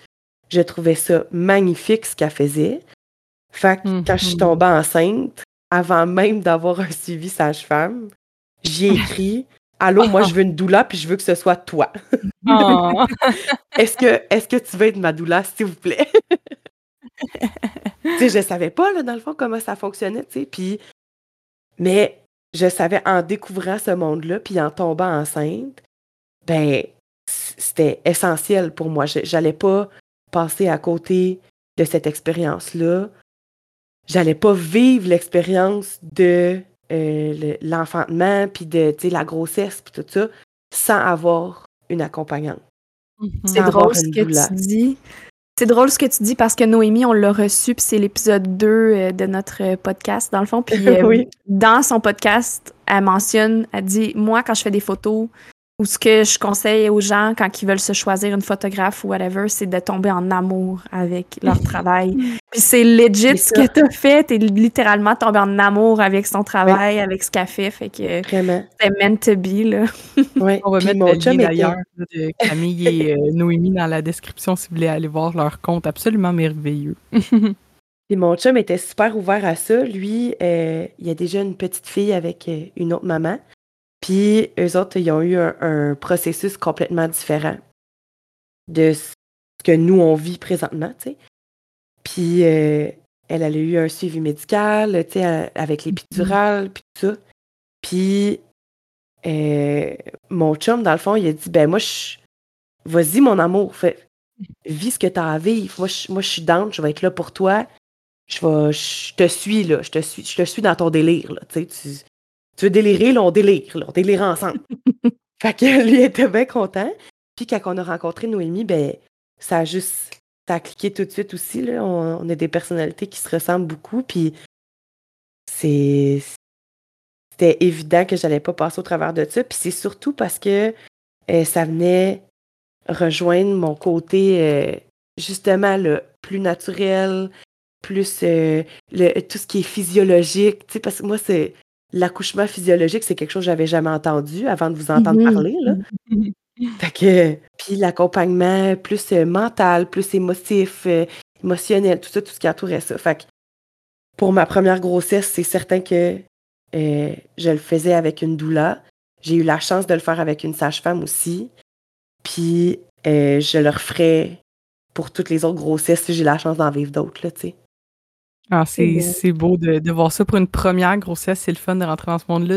Je, trouvais ça magnifique, ce qu'elle faisait. Fait que quand je suis mm-hmm. tombée enceinte, avant même d'avoir un suivi sage-femme, j'ai écrit Allô, moi je veux une doula puis je veux que ce soit toi. Oh. [laughs] est-ce que est-ce que tu veux être ma doula, s'il vous plaît? tu sais, je savais pas, là, dans le fond, comment ça fonctionnait, tu sais. Puis, mais je savais en découvrant ce monde-là, puis en tombant enceinte, ben, c'était essentiel pour moi. J'allais pas passer à côté de cette expérience-là. J'allais pas vivre l'expérience de euh, l'enfantement, puis de la grossesse, puis tout ça, sans avoir une accompagnante. Mm-hmm. C'est drôle ce que tu dis. C'est drôle ce que tu dis parce que Noémie, on l'a reçu, puis c'est l'épisode 2 euh, de notre podcast, dans le fond. Puis [laughs] euh, dans son podcast, elle mentionne, elle dit Moi, quand je fais des photos, ou ce que je conseille aux gens quand ils veulent se choisir une photographe ou whatever, c'est de tomber en amour avec leur [laughs] travail. Puis c'est legit ce que t'as fait. T'es littéralement tombé en amour avec son travail, avec ce qu'elle fait. Fait que c'est meant to be, là. [laughs] On va mettre mon le lien d'ailleurs de Camille et [laughs] euh, Noémie dans la description si vous voulez aller voir leur compte absolument merveilleux. Puis mon chum était super ouvert à ça. Lui, euh, il a déjà une petite fille avec euh, une autre maman. Puis eux autres, ils ont eu un, processus complètement différent de ce que nous, on vit présentement, tu sais. Puis euh, elle, a eu un suivi médical, tu sais, avec l'épidurale, mm-hmm. puis tout ça. Puis euh, mon chum, dans le fond, il a dit, ben moi, je... vas-y, mon amour, fais... vis ce que tu as à vivre. Moi, je, moi, je suis down, je vais être là pour toi. Je, vais, je te suis, là. Je te suis, je te suis dans ton délire, là. Tu sais, tu veux délirer, là, on délire, là, on délire ensemble. [laughs] fait que lui était bien content. Puis quand on a rencontré Noémie, ben, ça a juste, ça a cliqué tout de suite aussi, là. On, a des personnalités qui se ressemblent beaucoup, puis c'est, c'était évident que j'allais pas passer au travers de ça. Puis c'est surtout parce que euh, ça venait rejoindre mon côté, euh, justement, le plus naturel, plus euh, le, tout ce qui est physiologique, tu sais, parce que moi, c'est l'accouchement physiologique, c'est quelque chose que j'avais jamais entendu avant de vous entendre mm-hmm. parler. Là. [laughs] fait que, puis l'accompagnement plus euh, mental, plus émotif, euh, émotionnel, tout ça, tout ce qui entourait ça. Fait que pour ma première grossesse, c'est certain que euh, je le faisais avec une doula. J'ai eu la chance de le faire avec une sage-femme aussi. Puis je le referai pour toutes les autres grossesses si j'ai la chance d'en vivre d'autres, là, tu sais. Ah, c'est beau de, de, voir ça pour une première grossesse, c'est le fun de rentrer dans ce monde-là.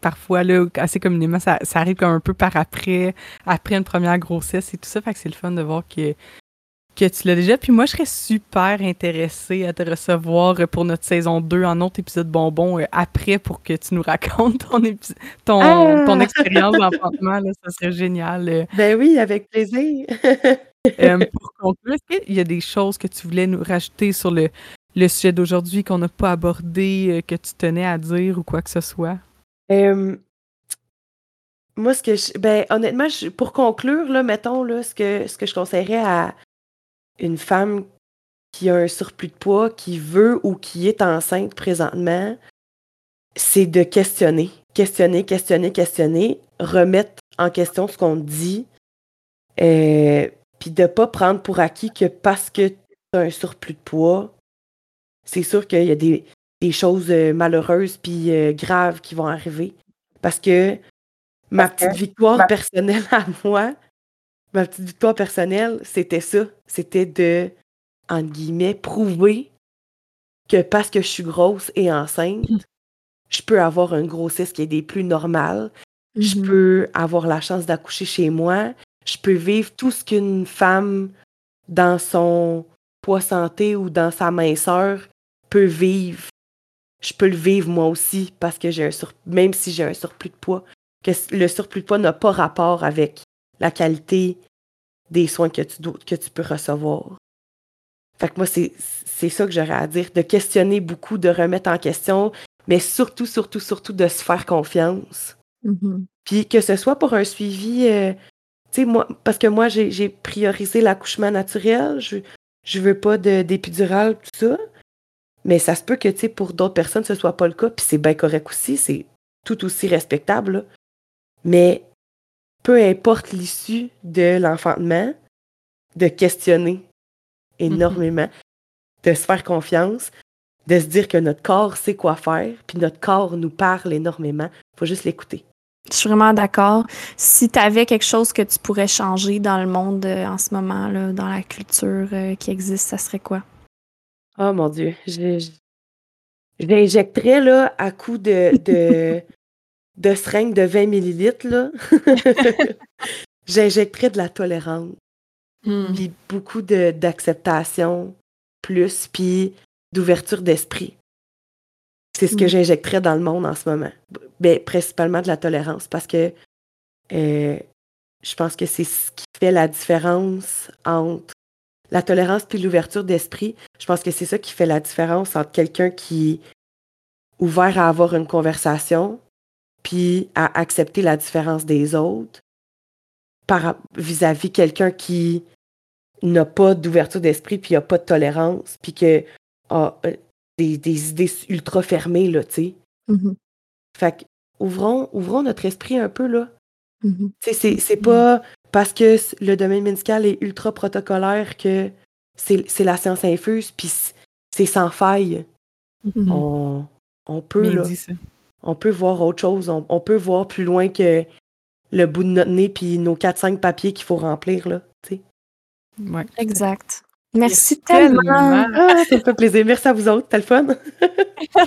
Parfois, là, assez communément, ça, ça, arrive comme un peu par après, après une première grossesse et tout ça. Fait que c'est le fun de voir que, que tu l'as déjà. Puis moi, je serais super intéressée à te recevoir pour notre saison 2 en autre épisode bonbon euh, après pour que tu nous racontes ton, ton, ah! ton expérience d'enfantement. Ça serait génial. Euh. Ben oui, avec plaisir. Euh, [laughs] pour conclure, est-ce qu'il y a des choses que tu voulais nous rajouter sur le, le sujet d'aujourd'hui qu'on n'a pas abordé, euh, que tu tenais à dire ou quoi que ce soit? moi, ce que je, ben, honnêtement, pour conclure, là, mettons, là, ce, que, ce que je conseillerais à une femme qui a un surplus de poids, qui veut ou qui est enceinte présentement, c'est de questionner. questionner, questionner, questionner, remettre en question ce qu'on dit, euh, puis de pas prendre pour acquis que parce que tu as un surplus de poids, c'est sûr qu'il y a des, choses euh, malheureuses puis euh, graves qui vont arriver. Parce que ma petite victoire personnelle [laughs] à moi, ma petite victoire personnelle, c'était ça. C'était de, entre guillemets, prouver que parce que je suis grosse et enceinte, je peux avoir une grossesse qui est des plus normales. Je mm-hmm. peux avoir la chance d'accoucher chez moi. Je peux vivre tout ce qu'une femme dans son poids santé ou dans sa minceur peut vivre. Je peux le vivre moi aussi parce que j'ai un sur... même si j'ai un surplus de poids, que le surplus de poids n'a pas rapport avec la qualité des soins que tu, que tu peux recevoir. Fait que moi, c'est ça que j'aurais à dire, de questionner beaucoup, de remettre en question, mais surtout, surtout, surtout de se faire confiance. Mm-hmm. Puis que ce soit pour un suivi, euh, tu sais, moi, parce que moi, j'ai priorisé l'accouchement naturel, je, je veux pas d'épidural, tout ça. Mais ça se peut que, tu sais, pour d'autres personnes, ce soit pas le cas, puis c'est bien correct aussi, c'est tout aussi respectable. Mais peu importe l'issue de l'enfantement, de questionner mm-hmm. énormément, de se faire confiance, de se dire que notre corps sait quoi faire, puis notre corps nous parle énormément. Il faut juste l'écouter. Je suis vraiment d'accord. Si tu avais quelque chose que tu pourrais changer dans le monde euh, en ce moment, là, dans la culture euh, qui existe, ça serait quoi? Oh mon Dieu. J'injecterais là, à coup de, de, [laughs] de seringue de 20 millilitres, là. [laughs] J'injecterais de la tolérance. Hmm. Puis beaucoup d'acceptation, plus, puis d'ouverture d'esprit. C'est ce que mm. j'injecterais dans le monde en ce moment. Ben, principalement de la tolérance, parce que euh, je pense que c'est ce qui fait la différence entre la tolérance puis l'ouverture d'esprit. Je pense que c'est ça qui fait la différence entre quelqu'un qui est ouvert à avoir une conversation puis à accepter la différence des autres par vis-à-vis quelqu'un qui n'a pas d'ouverture d'esprit puis n'a pas de tolérance puis que a euh, des, idées ultra fermées, là, tu sais. Mm-hmm. Fait que, ouvrons, ouvrons notre esprit un peu, là. Mm-hmm. C'est pas parce que le domaine médical est ultra protocolaire que c'est la science infuse, puis c'est sans faille. Mm-hmm. on, on, peut, là, on peut voir autre chose. On, peut voir plus loin que le bout de notre nez puis nos 4-5 papiers qu'il faut remplir, là. Ouais. Exact. Merci, tellement. Ah, ça me fait plaisir. Merci à vous autres. C'était le fun. [laughs]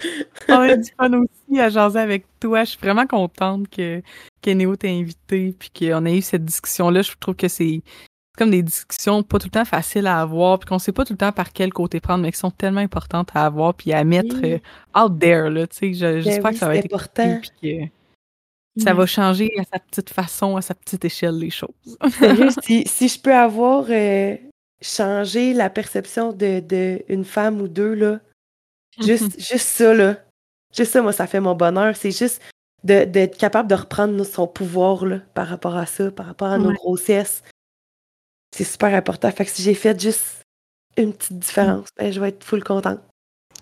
[laughs] On a du fun aussi à jaser avec toi. Je suis vraiment contente que, que Néo t'ait invité puis qu'on ait eu cette discussion-là. Je trouve que c'est comme des discussions pas tout le temps faciles à avoir puis qu'on sait pas tout le temps par quel côté prendre, mais qui sont tellement importantes à avoir puis à mettre euh, out there. Là, ben J'espère que ça va être important. que ça va changer à sa petite façon, à sa petite échelle, les choses. [laughs] si, si, je peux avoir euh, changer la perception de, de une femme ou deux, là. Juste, [laughs] juste ça, là. Juste ça, moi, ça fait mon bonheur. C'est juste d'être capable de reprendre son pouvoir, là, par rapport à ça, par rapport à nos grossesses. C'est super important. Fait que si j'ai fait juste une petite différence, ben, je vais être full contente.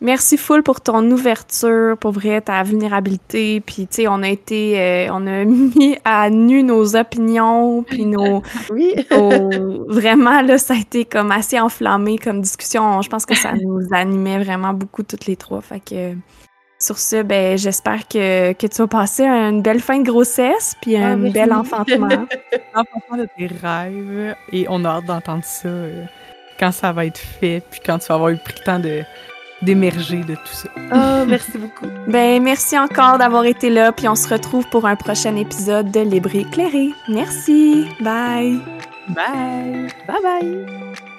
Merci full pour ton ouverture, pour vrai, ta vulnérabilité. Puis, tu sais, on a été, euh, on a [laughs] mis à nu nos opinions, puis nos, [laughs] oui. vraiment là, ça a été comme assez enflammé comme discussion. Je pense que ça [laughs] nous animait vraiment beaucoup toutes les trois. Fait que sur ce, ben, j'espère que, que tu vas passer une belle fin de grossesse, puis ah, un bel enfantement. Enfantement de tes rêves, et on a hâte d'entendre ça euh, quand ça va être fait, puis quand tu vas avoir eu pris le temps de d'émerger de tout ça. Oh, merci beaucoup. [laughs] ben, merci encore d'avoir été là, puis on se retrouve pour un prochain épisode de Libre éclairé. Merci. Bye. Bye. Bye bye.